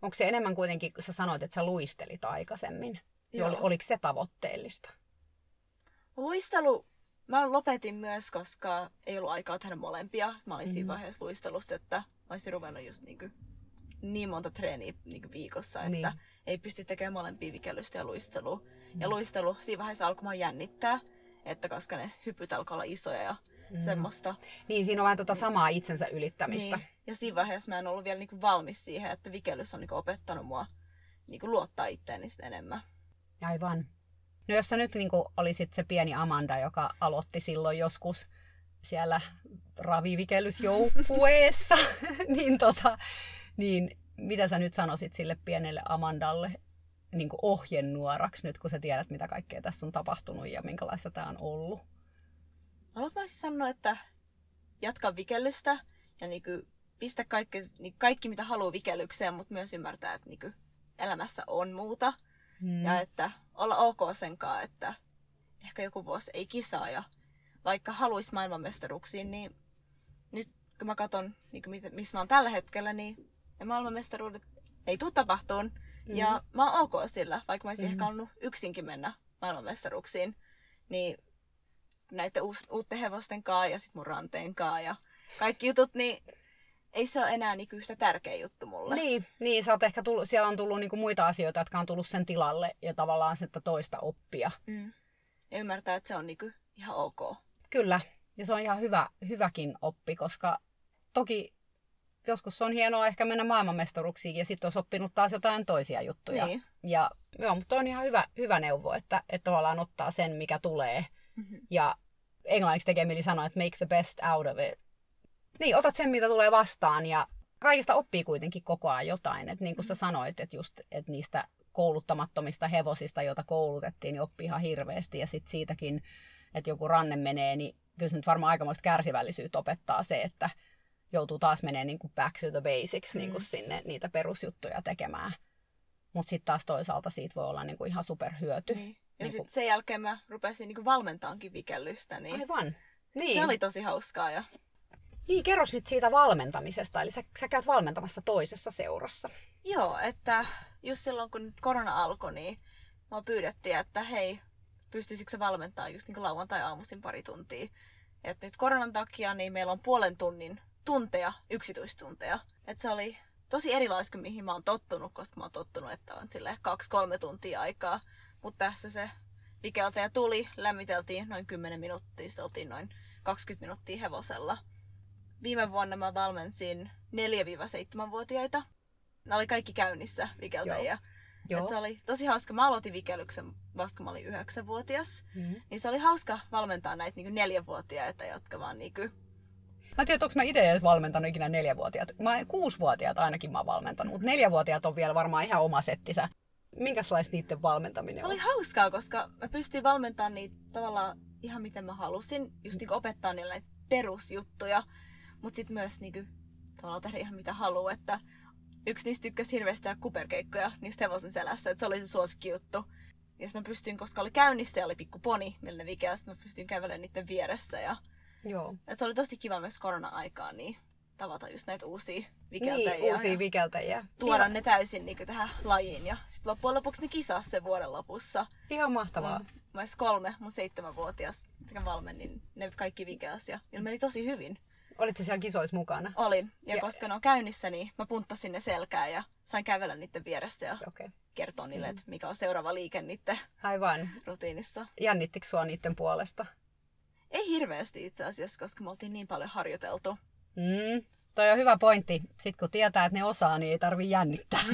Onko se enemmän kuitenkin, kun sä sanoit, että sä luistelit aikaisemmin? Joo. Oli, oliko se tavoitteellista? Luistelu, mä lopetin myös, koska ei ollut aikaa tehdä molempia. Mä olin mm-hmm. siinä vaiheessa luistelusta, että mä olisin ruvennut just niin, niin monta treeniä niin kuin viikossa, että niin. ei pysty tekemään molempia vikellystä ja luistelua. Mm. Ja luistelu siinä vaiheessa alkoi jännittää, että koska ne hypyt alkoi olla isoja ja mm. semmoista. Niin, siinä on vähän tuota samaa itsensä ylittämistä. Niin. Ja siinä vaiheessa mä en ollut vielä niinku valmis siihen, että vikellys on niinku opettanut mua niinku luottaa itteeni enemmän. Aivan. No jos sä nyt niinku olisit se pieni Amanda, joka aloitti silloin joskus siellä ravivikellysjoukkueessa, niin, tota, niin mitä sä nyt sanoisit sille pienelle Amandalle niin ohjenuoraksi nyt, kun sä tiedät, mitä kaikkea tässä on tapahtunut ja minkälaista tämä on ollut? Haluat mä siis sanoa, että jatka vikellystä ja niin kuin pistä kaikki, niin kaikki, mitä haluaa vikellykseen, mutta myös ymmärtää, että niin kuin elämässä on muuta. Hmm. Ja että olla ok sen kanssa, että ehkä joku vuosi ei kisaa ja vaikka haluaisi maailmanmestaruuksiin, niin nyt kun mä katson, niin kuin missä mä oon tällä hetkellä, niin maailmanmestaruudet ei tule tapahtuun. Mm-hmm. Ja mä oon ok sillä, vaikka mä olisin mm-hmm. ehkä halunnut yksinkin mennä maailmanmestaruuksiin. Niin näiden uus, uuden hevosten kaa ja sit mun ranteen kaa ja kaikki jutut, niin ei se ole enää niinku yhtä tärkeä juttu mulle. Niin, niin sä oot ehkä tullut, siellä on tullut niinku muita asioita, jotka on tullut sen tilalle ja tavallaan sitä toista oppia. Mm. Ja ymmärtää, että se on niinku ihan ok. Kyllä, ja se on ihan hyvä, hyväkin oppi, koska toki joskus on hienoa ehkä mennä maailmanmestaruksiin ja sitten olisi oppinut taas jotain toisia juttuja. Niin. Ja joo, mutta on ihan hyvä, hyvä neuvo, että, että tavallaan ottaa sen, mikä tulee. Mm-hmm. Ja englanniksi tekee mieli sanoa, että make the best out of it. Niin, otat sen, mitä tulee vastaan ja kaikista oppii kuitenkin koko ajan jotain. Että niin kuin sä mm-hmm. sanoit, että just että niistä kouluttamattomista hevosista, joita koulutettiin, niin oppii ihan hirveästi. Ja sitten siitäkin, että joku ranne menee, niin kyllä se nyt varmaan aikamoista kärsivällisyyttä opettaa se, että joutuu taas menee niin kuin back to the basics mm. niin kuin sinne niitä perusjuttuja tekemään. Mutta sitten taas toisaalta siitä voi olla niin kuin ihan superhyöty. Niin. Ja niin sitten sen jälkeen mä rupesin niin valmentaankin vikellystä. Niin Aivan. Niin. Se oli tosi hauskaa. Ja... Niin, kerros nyt siitä valmentamisesta. Eli sä, sä käyt valmentamassa toisessa seurassa. Joo, että just silloin kun korona alkoi, niin mä pyydettiin, että hei, pystyisikö se valmentaa just niin lauantai-aamuisin pari tuntia. Et nyt koronan takia niin meillä on puolen tunnin tunteja, yksityistunteja. Et se oli tosi erilaista kuin mihin mä oon tottunut, koska mä oon tottunut, että on sille kaksi-kolme tuntia aikaa. Mutta tässä se vikeltäjä tuli, lämmiteltiin noin 10 minuuttia, sitten oltiin noin 20 minuuttia hevosella. Viime vuonna mä valmensin 4-7-vuotiaita. Nämä oli kaikki käynnissä vikeltäjiä. Joo. Et se oli tosi hauska. Mä aloitin vikelyksen vasta kun mä olin 9-vuotias. Mm-hmm. Niin se oli hauska valmentaa näitä niin neljävuotiaita, jotka vaan niin kuin Mä en tiedä, onko mä itse edes valmentanut ikinä neljävuotiaat. Mä kuusivuotiaat ainakin mä oon valmentanut, mutta neljävuotiaat on vielä varmaan ihan oma settisä. Minkälaista niiden valmentaminen Se oli hauskaa, koska mä pystyin valmentamaan niitä tavallaan ihan miten mä halusin. Just niin opettaa niille näitä perusjuttuja, mutta sitten myös niin tavallaan tehdä ihan mitä haluaa. Että yksi niistä tykkäsi hirveästi tehdä kuperkeikkoja niistä hevosen selässä, että se oli se suosikki juttu. Ja mä pystyin, koska oli käynnissä ja oli pikku poni, millä ne vikää, mä pystyin kävelemään niiden vieressä ja Joo. Et se oli tosi kiva myös korona-aikaan niin tavata just näitä uusia vikeltäjiä. Niin, uusia vikeltäjiä. Tuoda Ihan... ne täysin niin kuin, tähän lajiin. Ja sitten loppujen lopuksi ne kisaa se vuoden lopussa. Ihan mahtavaa. Mun, mä kolme, mun seitsemänvuotias valmen, niin ne kaikki vikelsi ja ne meni tosi hyvin. Olitko siellä kisoissa mukana? Olin. Ja, ja koska ne on käynnissä, niin mä punttasin ne selkää ja sain kävellä niiden vieressä ja okay. kertoa niille, mm. että mikä on seuraava liike niiden Aivan. rutiinissa. Jännittikö sua niiden puolesta? Ei hirveästi itse asiassa, koska me oltiin niin paljon harjoiteltu. Mm, Toi on hyvä pointti. Sitten kun tietää, että ne osaa, niin ei tarvi jännittää.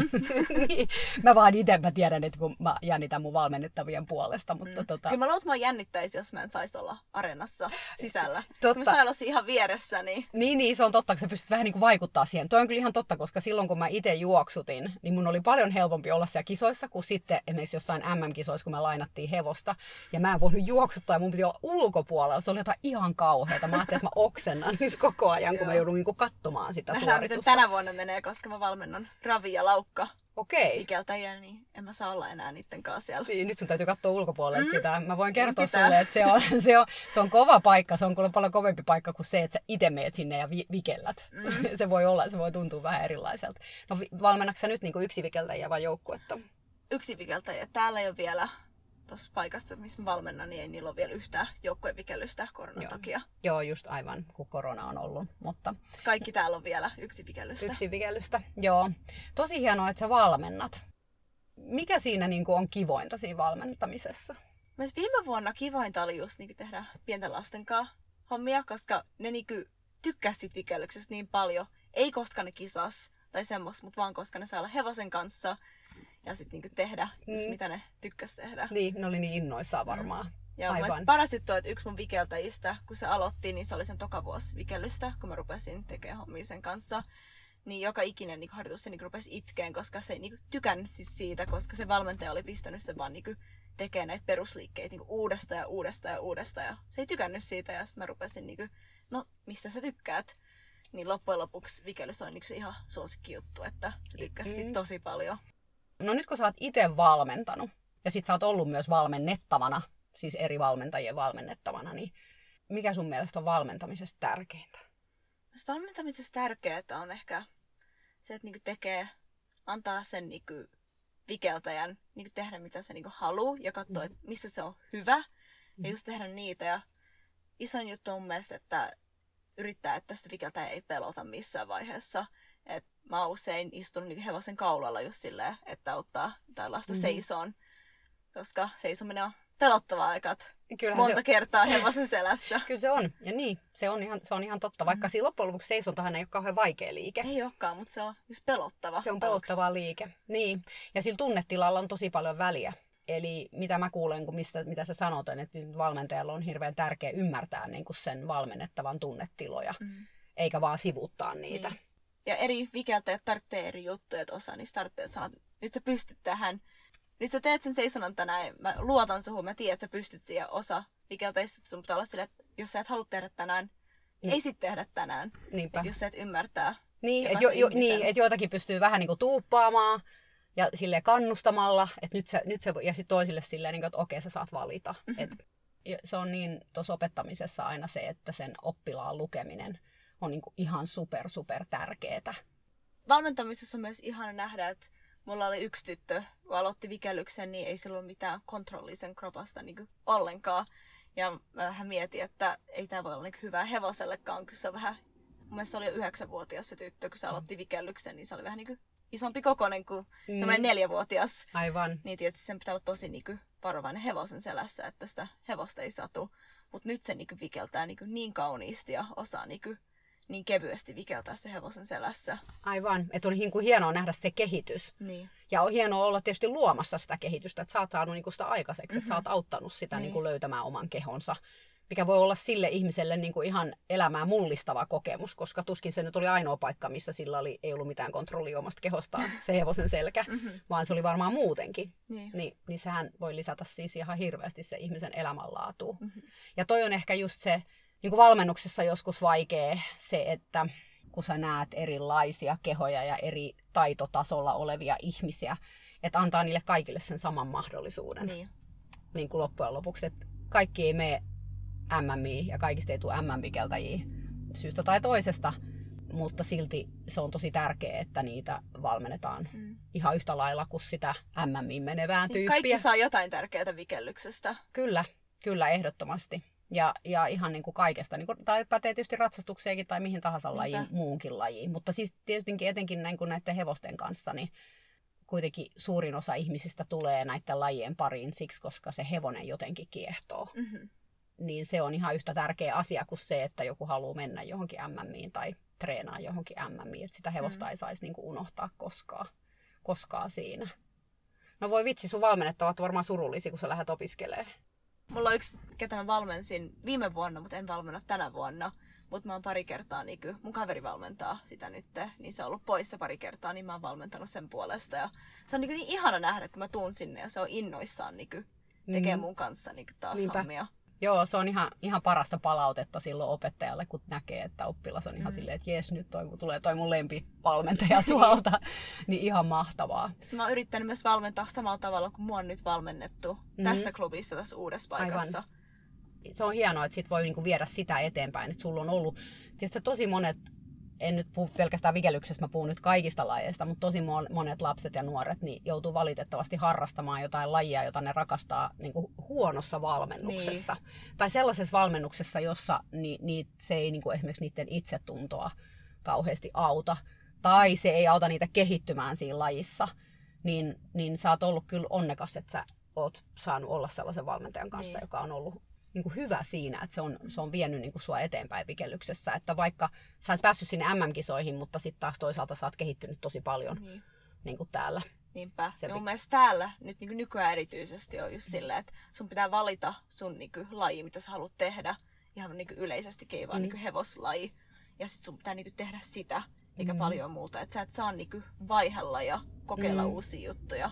Niin. mä vaan itse mä tiedän, että kun mä jännitän mun valmennettavien puolesta. Mutta mm. tota... Kyllä mä luulen, että mä jännittäisi, jos mä en saisi olla areenassa sisällä. Totta. Mä sain olla ihan vieressä, niin... Niin, niin, se on totta, kun sä pystyt vähän niin kuin vaikuttaa siihen. Toi on kyllä ihan totta, koska silloin kun mä itse juoksutin, niin mun oli paljon helpompi olla siellä kisoissa kuin sitten esimerkiksi jossain MM-kisoissa, kun me lainattiin hevosta. Ja mä en voinut juoksuttaa ja mun piti olla ulkopuolella. Se oli jotain ihan kauheata. Mä ajattelin, että mä oksennan niissä koko ajan, kun mä joudun niin katsomaan katsomaan sitä Nähdään, suoritusta. miten tänä vuonna menee, koska mä valmennan Ravi ja Laukka Okei. Ikeltäjiä, niin en mä saa olla enää niiden kanssa siellä. Niin, nyt sun täytyy katsoa ulkopuolelle mm. sitä. Mä voin kertoa Pitää. sulle, että se on, se, on, se on kova paikka. Se on kyllä paljon kovempi paikka kuin se, että sä itse meet sinne ja vi- vikellät. Mm. se voi olla, se voi tuntua vähän erilaiselta. No valmennatko nyt niin yksi vikeltäjiä vai joukkuetta? Yksi vikeltäjä. Täällä ei ole vielä tuossa paikassa, missä mä valmennan, niin ei niillä ole vielä yhtään joukkuevikellystä koronan Joo. takia. Joo, just aivan, kun korona on ollut. Mutta... Kaikki täällä on vielä yksi vikellystä. Yksi vikellystä, joo. Tosi hienoa, että sä valmennat. Mikä siinä niin kuin on kivointa siinä valmentamisessa? Myös viime vuonna kivointa oli just niin tehdä pienten lasten kanssa hommia, koska ne niin tykkäsit vikellyksestä niin paljon. Ei koska ne kisas tai semmos, mutta vaan koska ne saa olla hevosen kanssa – ja sitten niinku tehdä, mm. just mitä ne tykkäs tehdä. Niin, ne oli niin innoissaan varmaan. Mm. Ja Aivan. paras juttu on, että yksi mun vikeltäjistä, kun se aloitti, niin se oli sen toka vuosi vikellystä, kun mä rupesin tekemään hommia sen kanssa. Niin joka ikinen niin harjoitus se niin rupesi itkeen, koska se ei niin tykännyt siis siitä, koska se valmentaja oli pistänyt sen vaan niin tekemään näitä perusliikkeitä niin uudestaan ja uudestaan ja uudestaan. Ja se ei tykännyt siitä ja mä rupesin, niin kuin, no mistä sä tykkäät? Niin loppujen lopuksi vikellys on yksi ihan suosikki juttu, että tykkäsit mm. tosi paljon. No nyt kun sä oot itse valmentanut, ja sit sä oot ollut myös valmennettavana, siis eri valmentajien valmennettavana, niin mikä sun mielestä on valmentamisesta tärkeintä? Valmentamisessa tärkeää on ehkä se, että niinku tekee, antaa sen niinku vikeltäjän niinku tehdä mitä se niinku haluaa ja katsoa, mm. missä se on hyvä. Mm. Ja just tehdä niitä. Ja isoin juttu on mun mielestä, että yrittää, että tästä vikeltäjä ei pelota missään vaiheessa. Et mä oon usein istunut niin hevosen kaulalla just silleen, että ottaa tai lasta mm-hmm. seisoon, koska seisominen on pelottavaa aikat Kyllähän monta se... kertaa hevosen selässä. Kyllä se on, ja niin, se on ihan, se on ihan totta, vaikka mm. siinä loppujen lopuksi seisontahan ei ole kauhean vaikea liike. Ei olekaan, mutta se on just pelottava. Se on pelottava liike, niin. Ja sillä tunnetilalla on tosi paljon väliä. Eli mitä mä kuulen, kun mistä, mitä sä sanot, että valmentajalla on hirveän tärkeä ymmärtää niin kuin sen valmennettavan tunnetiloja, mm. eikä vaan sivuuttaa niitä. Niin. Ja eri vikeltäjät tarvitsee eri juttuja, että osa niistä tarvitsee sanoa, että nyt sä pystyt tähän. Nyt sä teet sen seisonan tänään, mä luotan suhun, mä tiedän, että sä pystyt siihen osa vikeltäjistä, sun pitää olla sille, että jos sä et halua tehdä tänään, niin. ei sit tehdä tänään. Niinpä. Et jos sä et ymmärtää. Niin, että jo, jo, niin, et joitakin pystyy vähän niin kuin tuuppaamaan ja sille kannustamalla, että nyt se, nyt se, ja sitten toisille silleen, niin että okei, sä saat valita. Mm-hmm. Et, se on niin tuossa opettamisessa aina se, että sen oppilaan lukeminen – on niin kuin ihan super, super tärkeetä. Valmentamisessa on myös ihana nähdä, että mulla oli yksi tyttö, kun aloitti vikellyksen, niin ei sillä ole mitään kontrollisen kropasta niin ollenkaan. Ja mä vähän mietin, että ei tämä voi olla niin hyvä hevosellekaan, kun se on vähän, mun mielestä se oli jo yhdeksänvuotias se tyttö, kun se aloitti vikellyksen, niin se oli vähän niin kuin isompi kokoinen kuin mm. semmoinen neljävuotias. Aivan. Niin tietysti sen pitää olla tosi niin kuin varovainen hevosen selässä, että sitä hevosta ei satu. Mutta nyt se niin kuin vikeltää niin, kuin niin kauniisti ja osaa niin kuin niin kevyesti vikeltää se hevosen selässä. Aivan, että on niin kuin hienoa nähdä se kehitys. Niin. Ja on hienoa olla tietysti luomassa sitä kehitystä, että sä oot saanut niin kuin sitä aikaiseksi, mm-hmm. että sä oot mhm. auttanut sitä niin. Niin kuin löytämään oman kehonsa. Mikä voi olla sille ihmiselle niin kuin ihan elämää mullistava kokemus, koska tuskin se nyt oli ainoa paikka, missä sillä oli, ei ollut mitään kontrollia omasta kehostaan, se hevosen selkä, mm-hmm. vaan se oli varmaan muutenkin. Niin. Niin, niin sehän voi lisätä siis ihan hirveästi se ihmisen elämänlaatu. Mm-hmm. Ja toi on ehkä just se, niin kuin valmennuksessa joskus vaikea se, että kun sä näet erilaisia kehoja ja eri taitotasolla olevia ihmisiä, että antaa niille kaikille sen saman mahdollisuuden. Niin. Niin kuin loppujen lopuksi, että kaikki ei mene MMI ja kaikista ei tule MM-vikeltäjiä syystä tai toisesta, mutta silti se on tosi tärkeää, että niitä valmennetaan mm. ihan yhtä lailla kuin sitä MMI menevään niin tyyppiä. Kaikki saa jotain tärkeää vikellyksestä. Kyllä, kyllä ehdottomasti. Ja, ja ihan niin kuin kaikesta, niin kuin, tai pätee tietysti ratsastukseenkin tai mihin tahansa lajiin, muunkin lajiin. Mutta siis tietenkin etenkin näin kuin näiden hevosten kanssa, niin kuitenkin suurin osa ihmisistä tulee näiden lajien pariin siksi, koska se hevonen jotenkin kiehtoo. Mm-hmm. Niin se on ihan yhtä tärkeä asia kuin se, että joku haluaa mennä johonkin MMiin tai, treenaa johonkin MMiin, että sitä hevosta mm. ei saisi niin kuin unohtaa koskaan, koskaan siinä. No voi vitsi, sun valmennettavat varmaan surullisia, kun sä lähdet opiskelemaan. Mulla on yksi, ketä mä valmensin viime vuonna, mutta en valmenna tänä vuonna. Mutta mä oon pari kertaa, niin kuin, mun kaveri valmentaa sitä nyt, niin se on ollut poissa pari kertaa, niin mä oon valmentanut sen puolesta. Ja se on niin, niin ihana nähdä, kun mä tuun sinne ja se on innoissaan niin tekee mm. mun kanssa niin taas Niinpä. hommia. Joo, se on ihan, ihan parasta palautetta silloin opettajalle, kun näkee, että oppilas on ihan mm. silleen, että jes, nyt toi, tulee toi mun lempivalmentaja tuolta. niin ihan mahtavaa. Sitten mä oon yrittänyt myös valmentaa samalla tavalla kuin mua on nyt valmennettu mm. tässä klubissa, tässä uudessa paikassa. Aivan. Se on hienoa, että sit voi niinku viedä sitä eteenpäin, että sulla on ollut, tietysti tosi monet en nyt puhu pelkästään vikelyksestä, mä puhun nyt kaikista lajeista, mutta tosi monet lapset ja nuoret niin joutuu valitettavasti harrastamaan jotain lajia, jota ne rakastaa niin kuin huonossa valmennuksessa. Niin. Tai sellaisessa valmennuksessa, jossa ni, ni, se ei niin kuin esimerkiksi niiden itsetuntoa kauheasti auta. Tai se ei auta niitä kehittymään siinä lajissa. Niin, niin sä oot ollut kyllä onnekas, että sä oot saanut olla sellaisen valmentajan kanssa, niin. joka on ollut niin kuin hyvä siinä, että se on, se on vienyt niin kuin sua eteenpäin vikellyksessä. Että vaikka sä et päässyt sinne MM-kisoihin, mutta sitten taas toisaalta sä oot kehittynyt tosi paljon niin. Niin kuin täällä. Niinpä. Se, mun mielestä täällä nyt niin kuin nykyään erityisesti on just silleen, että sun pitää valita sun niin kuin, laji, mitä sä haluat tehdä. Ihan niin kuin yleisesti ei vaan mm. niin kuin hevoslaji. Ja sitten sun pitää niin kuin, tehdä sitä, eikä mm. paljon muuta. Että sä et saa niin kuin, vaihella ja kokeilla mm. uusia juttuja.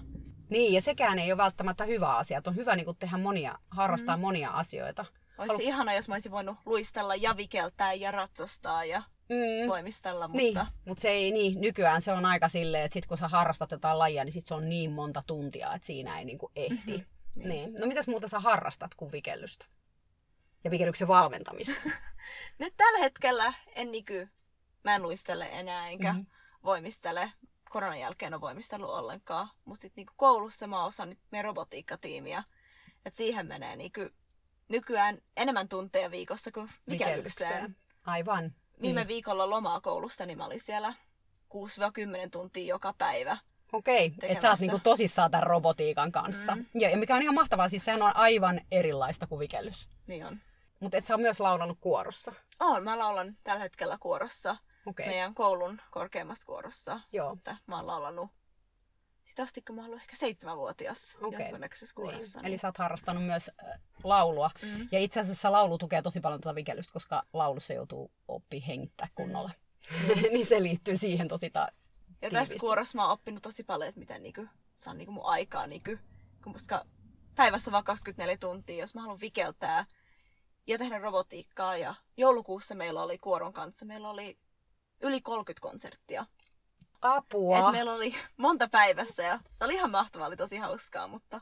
Niin, ja sekään ei ole välttämättä hyvä asia. Että on hyvä niin tehdä monia, harrastaa mm. monia asioita. Olisi Halu... ihana, jos mä olisin voinut luistella ja vikeltää ja ratsastaa ja mm. voimistella, mutta... Niin, mutta se ei niin. Nykyään se on aika silleen, että sit kun sä harrastat jotain lajia, niin sit se on niin monta tuntia, että siinä ei niinku ehdi. Mm-hmm. Niin. niin. No mitäs muuta sä harrastat kuin vikellystä? Ja vikellyksen valmentamista? Nyt tällä hetkellä en nyky, mä en luistele enää enkä mm-hmm. voimistele koronan jälkeen ole voimistellut ollenkaan. Mutta sitten niinku koulussa mä osaan nyt meidän robotiikkatiimiä. Että siihen menee niinku nykyään enemmän tunteja viikossa kuin vikellykseen. Aivan. Viime niin. viikolla lomaa koulusta, niin mä olin siellä 6-10 tuntia joka päivä. Okei, okay. että sä oot niinku tosissaan tämän robotiikan kanssa. Mm. Ja, ja mikä on ihan mahtavaa, siis sehän on aivan erilaista kuin vikellys. Niin on. Mutta et sä oot myös laulanut kuorossa. Oon, mä laulan tällä hetkellä kuorossa okay. meidän koulun korkeimmassa kuorossa. Joo. Että mä oon laulanut sitä asti, kun mä oon ehkä seitsemänvuotias okay. jonkunnäköisessä kuorossa. Niin. Eli sä oot harrastanut myös laulua. Mm. Ja itse asiassa laulu tukee tosi paljon tuota vikellystä, koska laulussa joutuu oppi hengittää kunnolla. Mm. niin se liittyy siihen tosi ta- Ja tässä kuorossa mä oon oppinut tosi paljon, että miten niinku, saan niinku mun aikaa, niinku, koska päivässä vaan 24 tuntia, jos mä haluan vikeltää ja tehdä robotiikkaa. Ja joulukuussa meillä oli kuoron kanssa, meillä oli yli 30 konserttia. Apua. Et meillä oli monta päivässä ja oli ihan mahtavaa, oli tosi hauskaa, mutta...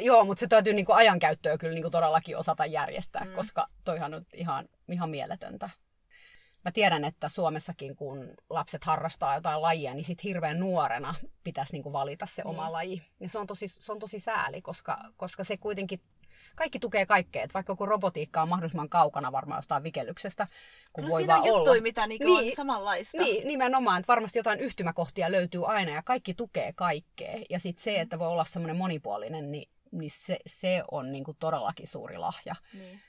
Joo, mutta se täytyy niinku ajankäyttöä kyllä niinku todellakin osata järjestää, mm. koska toihan on ihan, ihan mieletöntä. Mä tiedän, että Suomessakin kun lapset harrastaa jotain lajia, niin sit hirveän nuorena pitäisi niinku valita se oma niin. laji. Ja se on tosi, se on tosi sääli, koska, koska se kuitenkin kaikki tukee kaikkea. Että vaikka kun robotiikka on mahdollisimman kaukana varmaan jostain vikellyksestä, kun no, voi siinä vaan on juttuja, mitä niinku niin, on samanlaista. Niin, nimenomaan. Että varmasti jotain yhtymäkohtia löytyy aina ja kaikki tukee kaikkea. Ja sitten se, että voi olla semmoinen monipuolinen, niin, niin se, se on niinku todellakin suuri lahja. Niin.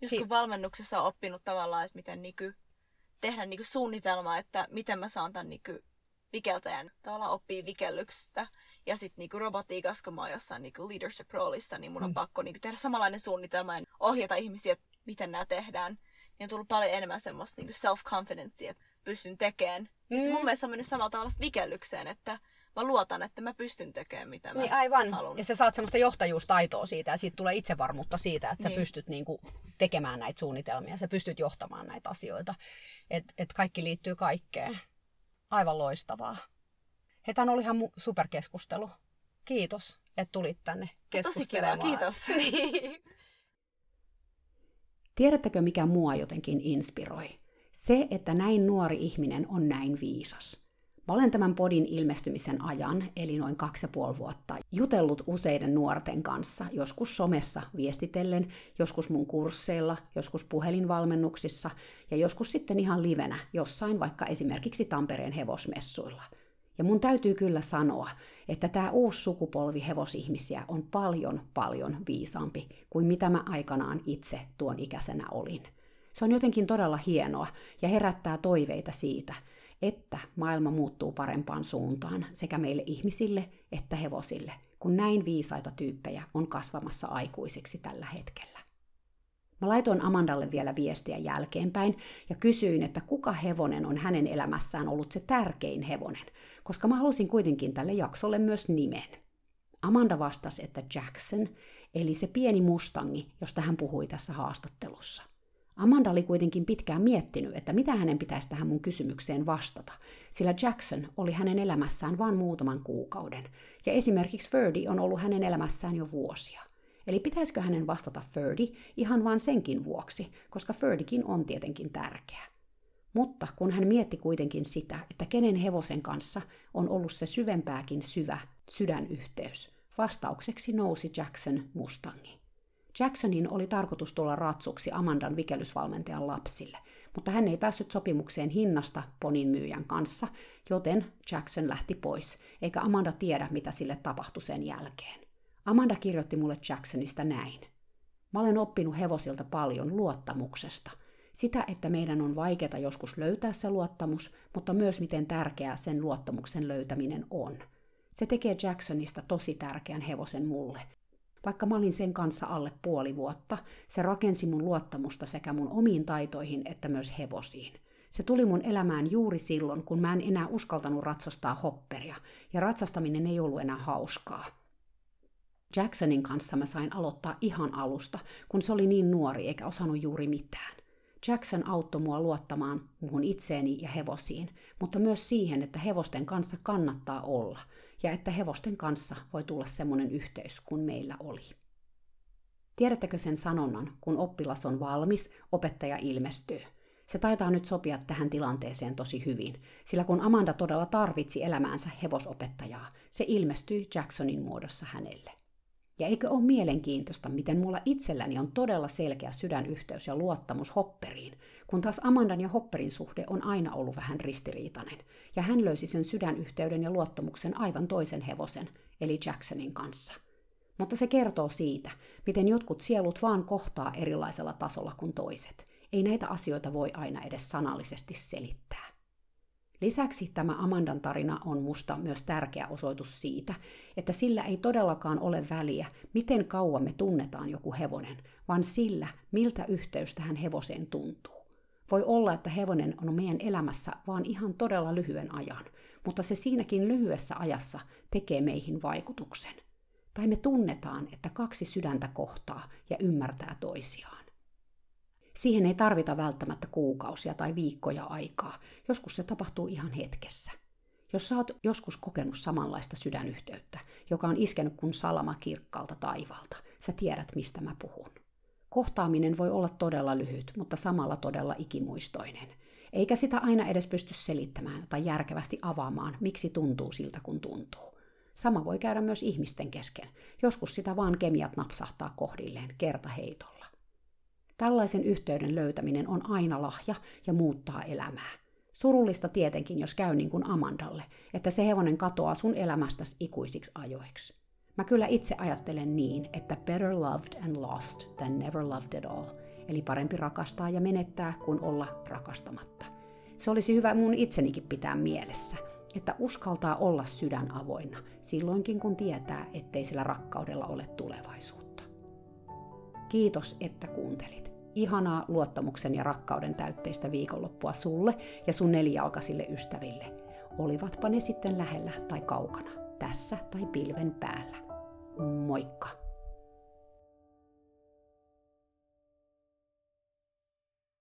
Just kun valmennuksessa on oppinut tavallaan, että miten niinku tehdä niinku suunnitelma, että miten mä saan tämän niinku vikeltäjän tavallaan oppii vikellyksestä. Ja sitten niinku robotiikassa, kun mä oon jossain niinku leadership roolissa, niin mun on mm. pakko niinku tehdä samanlainen suunnitelma ja ohjata ihmisiä, että miten nämä tehdään. Niin on tullut paljon enemmän semmoista niinku self-confidencea, että pystyn tekemään. Mm. Ja se mun mielestä on mennyt samalla tavalla vikellykseen, että mä luotan, että mä pystyn tekemään mitä mä niin, aivan. haluan. Ja sä saat semmoista johtajuustaitoa siitä ja siitä tulee itsevarmuutta siitä, että niin. sä pystyt niinku tekemään näitä suunnitelmia, sä pystyt johtamaan näitä asioita. Että et kaikki liittyy kaikkeen. Aivan loistavaa. Hei, tämä oli ihan superkeskustelu. Kiitos, että tulit tänne keskustelemaan. Tosi kiva, kiitos. Niin. Tiedättekö, mikä mua jotenkin inspiroi? Se, että näin nuori ihminen on näin viisas. Mä olen tämän podin ilmestymisen ajan, eli noin kaksi ja puoli vuotta, jutellut useiden nuorten kanssa, joskus somessa viestitellen, joskus mun kursseilla, joskus puhelinvalmennuksissa ja joskus sitten ihan livenä, jossain vaikka esimerkiksi Tampereen hevosmessuilla – ja mun täytyy kyllä sanoa, että tämä uusi sukupolvi hevosihmisiä on paljon, paljon viisaampi kuin mitä mä aikanaan itse tuon ikäisenä olin. Se on jotenkin todella hienoa ja herättää toiveita siitä, että maailma muuttuu parempaan suuntaan sekä meille ihmisille että hevosille, kun näin viisaita tyyppejä on kasvamassa aikuisiksi tällä hetkellä. Mä laitoin Amandalle vielä viestiä jälkeenpäin ja kysyin, että kuka hevonen on hänen elämässään ollut se tärkein hevonen, koska mä halusin kuitenkin tälle jaksolle myös nimen. Amanda vastasi, että Jackson, eli se pieni mustangi, josta hän puhui tässä haastattelussa. Amanda oli kuitenkin pitkään miettinyt, että mitä hänen pitäisi tähän mun kysymykseen vastata, sillä Jackson oli hänen elämässään vain muutaman kuukauden, ja esimerkiksi Ferdy on ollut hänen elämässään jo vuosia. Eli pitäisikö hänen vastata Ferdy ihan vain senkin vuoksi, koska Ferdykin on tietenkin tärkeä. Mutta kun hän mietti kuitenkin sitä, että kenen hevosen kanssa on ollut se syvempääkin syvä sydänyhteys, vastaukseksi nousi Jackson Mustangi. Jacksonin oli tarkoitus tulla ratsuksi Amandan vikelysvalmentajan lapsille, mutta hän ei päässyt sopimukseen hinnasta ponin myyjän kanssa, joten Jackson lähti pois, eikä Amanda tiedä, mitä sille tapahtui sen jälkeen. Amanda kirjoitti mulle Jacksonista näin. Mä olen oppinut hevosilta paljon luottamuksesta. Sitä, että meidän on vaikeaa joskus löytää se luottamus, mutta myös miten tärkeää sen luottamuksen löytäminen on. Se tekee Jacksonista tosi tärkeän hevosen mulle, vaikka mä olin sen kanssa alle puoli vuotta, se rakensi mun luottamusta sekä mun omiin taitoihin että myös hevosiin. Se tuli mun elämään juuri silloin, kun mä en enää uskaltanut ratsastaa hopperia, ja ratsastaminen ei ollut enää hauskaa. Jacksonin kanssa mä sain aloittaa ihan alusta, kun se oli niin nuori eikä osannut juuri mitään. Jackson auttoi mua luottamaan muun itseeni ja hevosiin, mutta myös siihen, että hevosten kanssa kannattaa olla – ja että hevosten kanssa voi tulla semmoinen yhteys kuin meillä oli. Tiedättekö sen sanonnan, kun oppilas on valmis, opettaja ilmestyy? Se taitaa nyt sopia tähän tilanteeseen tosi hyvin, sillä kun Amanda todella tarvitsi elämäänsä hevosopettajaa, se ilmestyi Jacksonin muodossa hänelle. Ja eikö ole mielenkiintoista, miten mulla itselläni on todella selkeä sydänyhteys ja luottamus Hopperiin, kun taas Amandan ja Hopperin suhde on aina ollut vähän ristiriitainen, ja hän löysi sen sydänyhteyden ja luottamuksen aivan toisen hevosen, eli Jacksonin kanssa. Mutta se kertoo siitä, miten jotkut sielut vaan kohtaa erilaisella tasolla kuin toiset. Ei näitä asioita voi aina edes sanallisesti selittää. Lisäksi tämä Amandan tarina on musta myös tärkeä osoitus siitä, että sillä ei todellakaan ole väliä, miten kauan me tunnetaan joku hevonen, vaan sillä, miltä yhteys tähän hevoseen tuntuu. Voi olla, että hevonen on meidän elämässä vaan ihan todella lyhyen ajan, mutta se siinäkin lyhyessä ajassa tekee meihin vaikutuksen. Tai me tunnetaan, että kaksi sydäntä kohtaa ja ymmärtää toisiaan. Siihen ei tarvita välttämättä kuukausia tai viikkoja aikaa, joskus se tapahtuu ihan hetkessä. Jos sä oot joskus kokenut samanlaista sydänyhteyttä, joka on iskenyt kuin salama kirkkaalta taivalta, sä tiedät mistä mä puhun. Kohtaaminen voi olla todella lyhyt, mutta samalla todella ikimuistoinen. Eikä sitä aina edes pysty selittämään tai järkevästi avaamaan, miksi tuntuu siltä kun tuntuu. Sama voi käydä myös ihmisten kesken. Joskus sitä vaan kemiat napsahtaa kohdilleen kertaheitolla. Tällaisen yhteyden löytäminen on aina lahja ja muuttaa elämää. Surullista tietenkin, jos käy niin kuin Amandalle, että se hevonen katoaa sun elämästäsi ikuisiksi ajoiksi. Mä kyllä itse ajattelen niin, että better loved and lost than never loved at all. Eli parempi rakastaa ja menettää kuin olla rakastamatta. Se olisi hyvä mun itsenikin pitää mielessä, että uskaltaa olla sydän avoinna silloinkin kun tietää, ettei sillä rakkaudella ole tulevaisuutta. Kiitos, että kuuntelit. Ihanaa luottamuksen ja rakkauden täytteistä viikonloppua sulle ja sun nelijalkaisille ystäville. Olivatpa ne sitten lähellä tai kaukana, tässä tai pilven päällä. Moikka!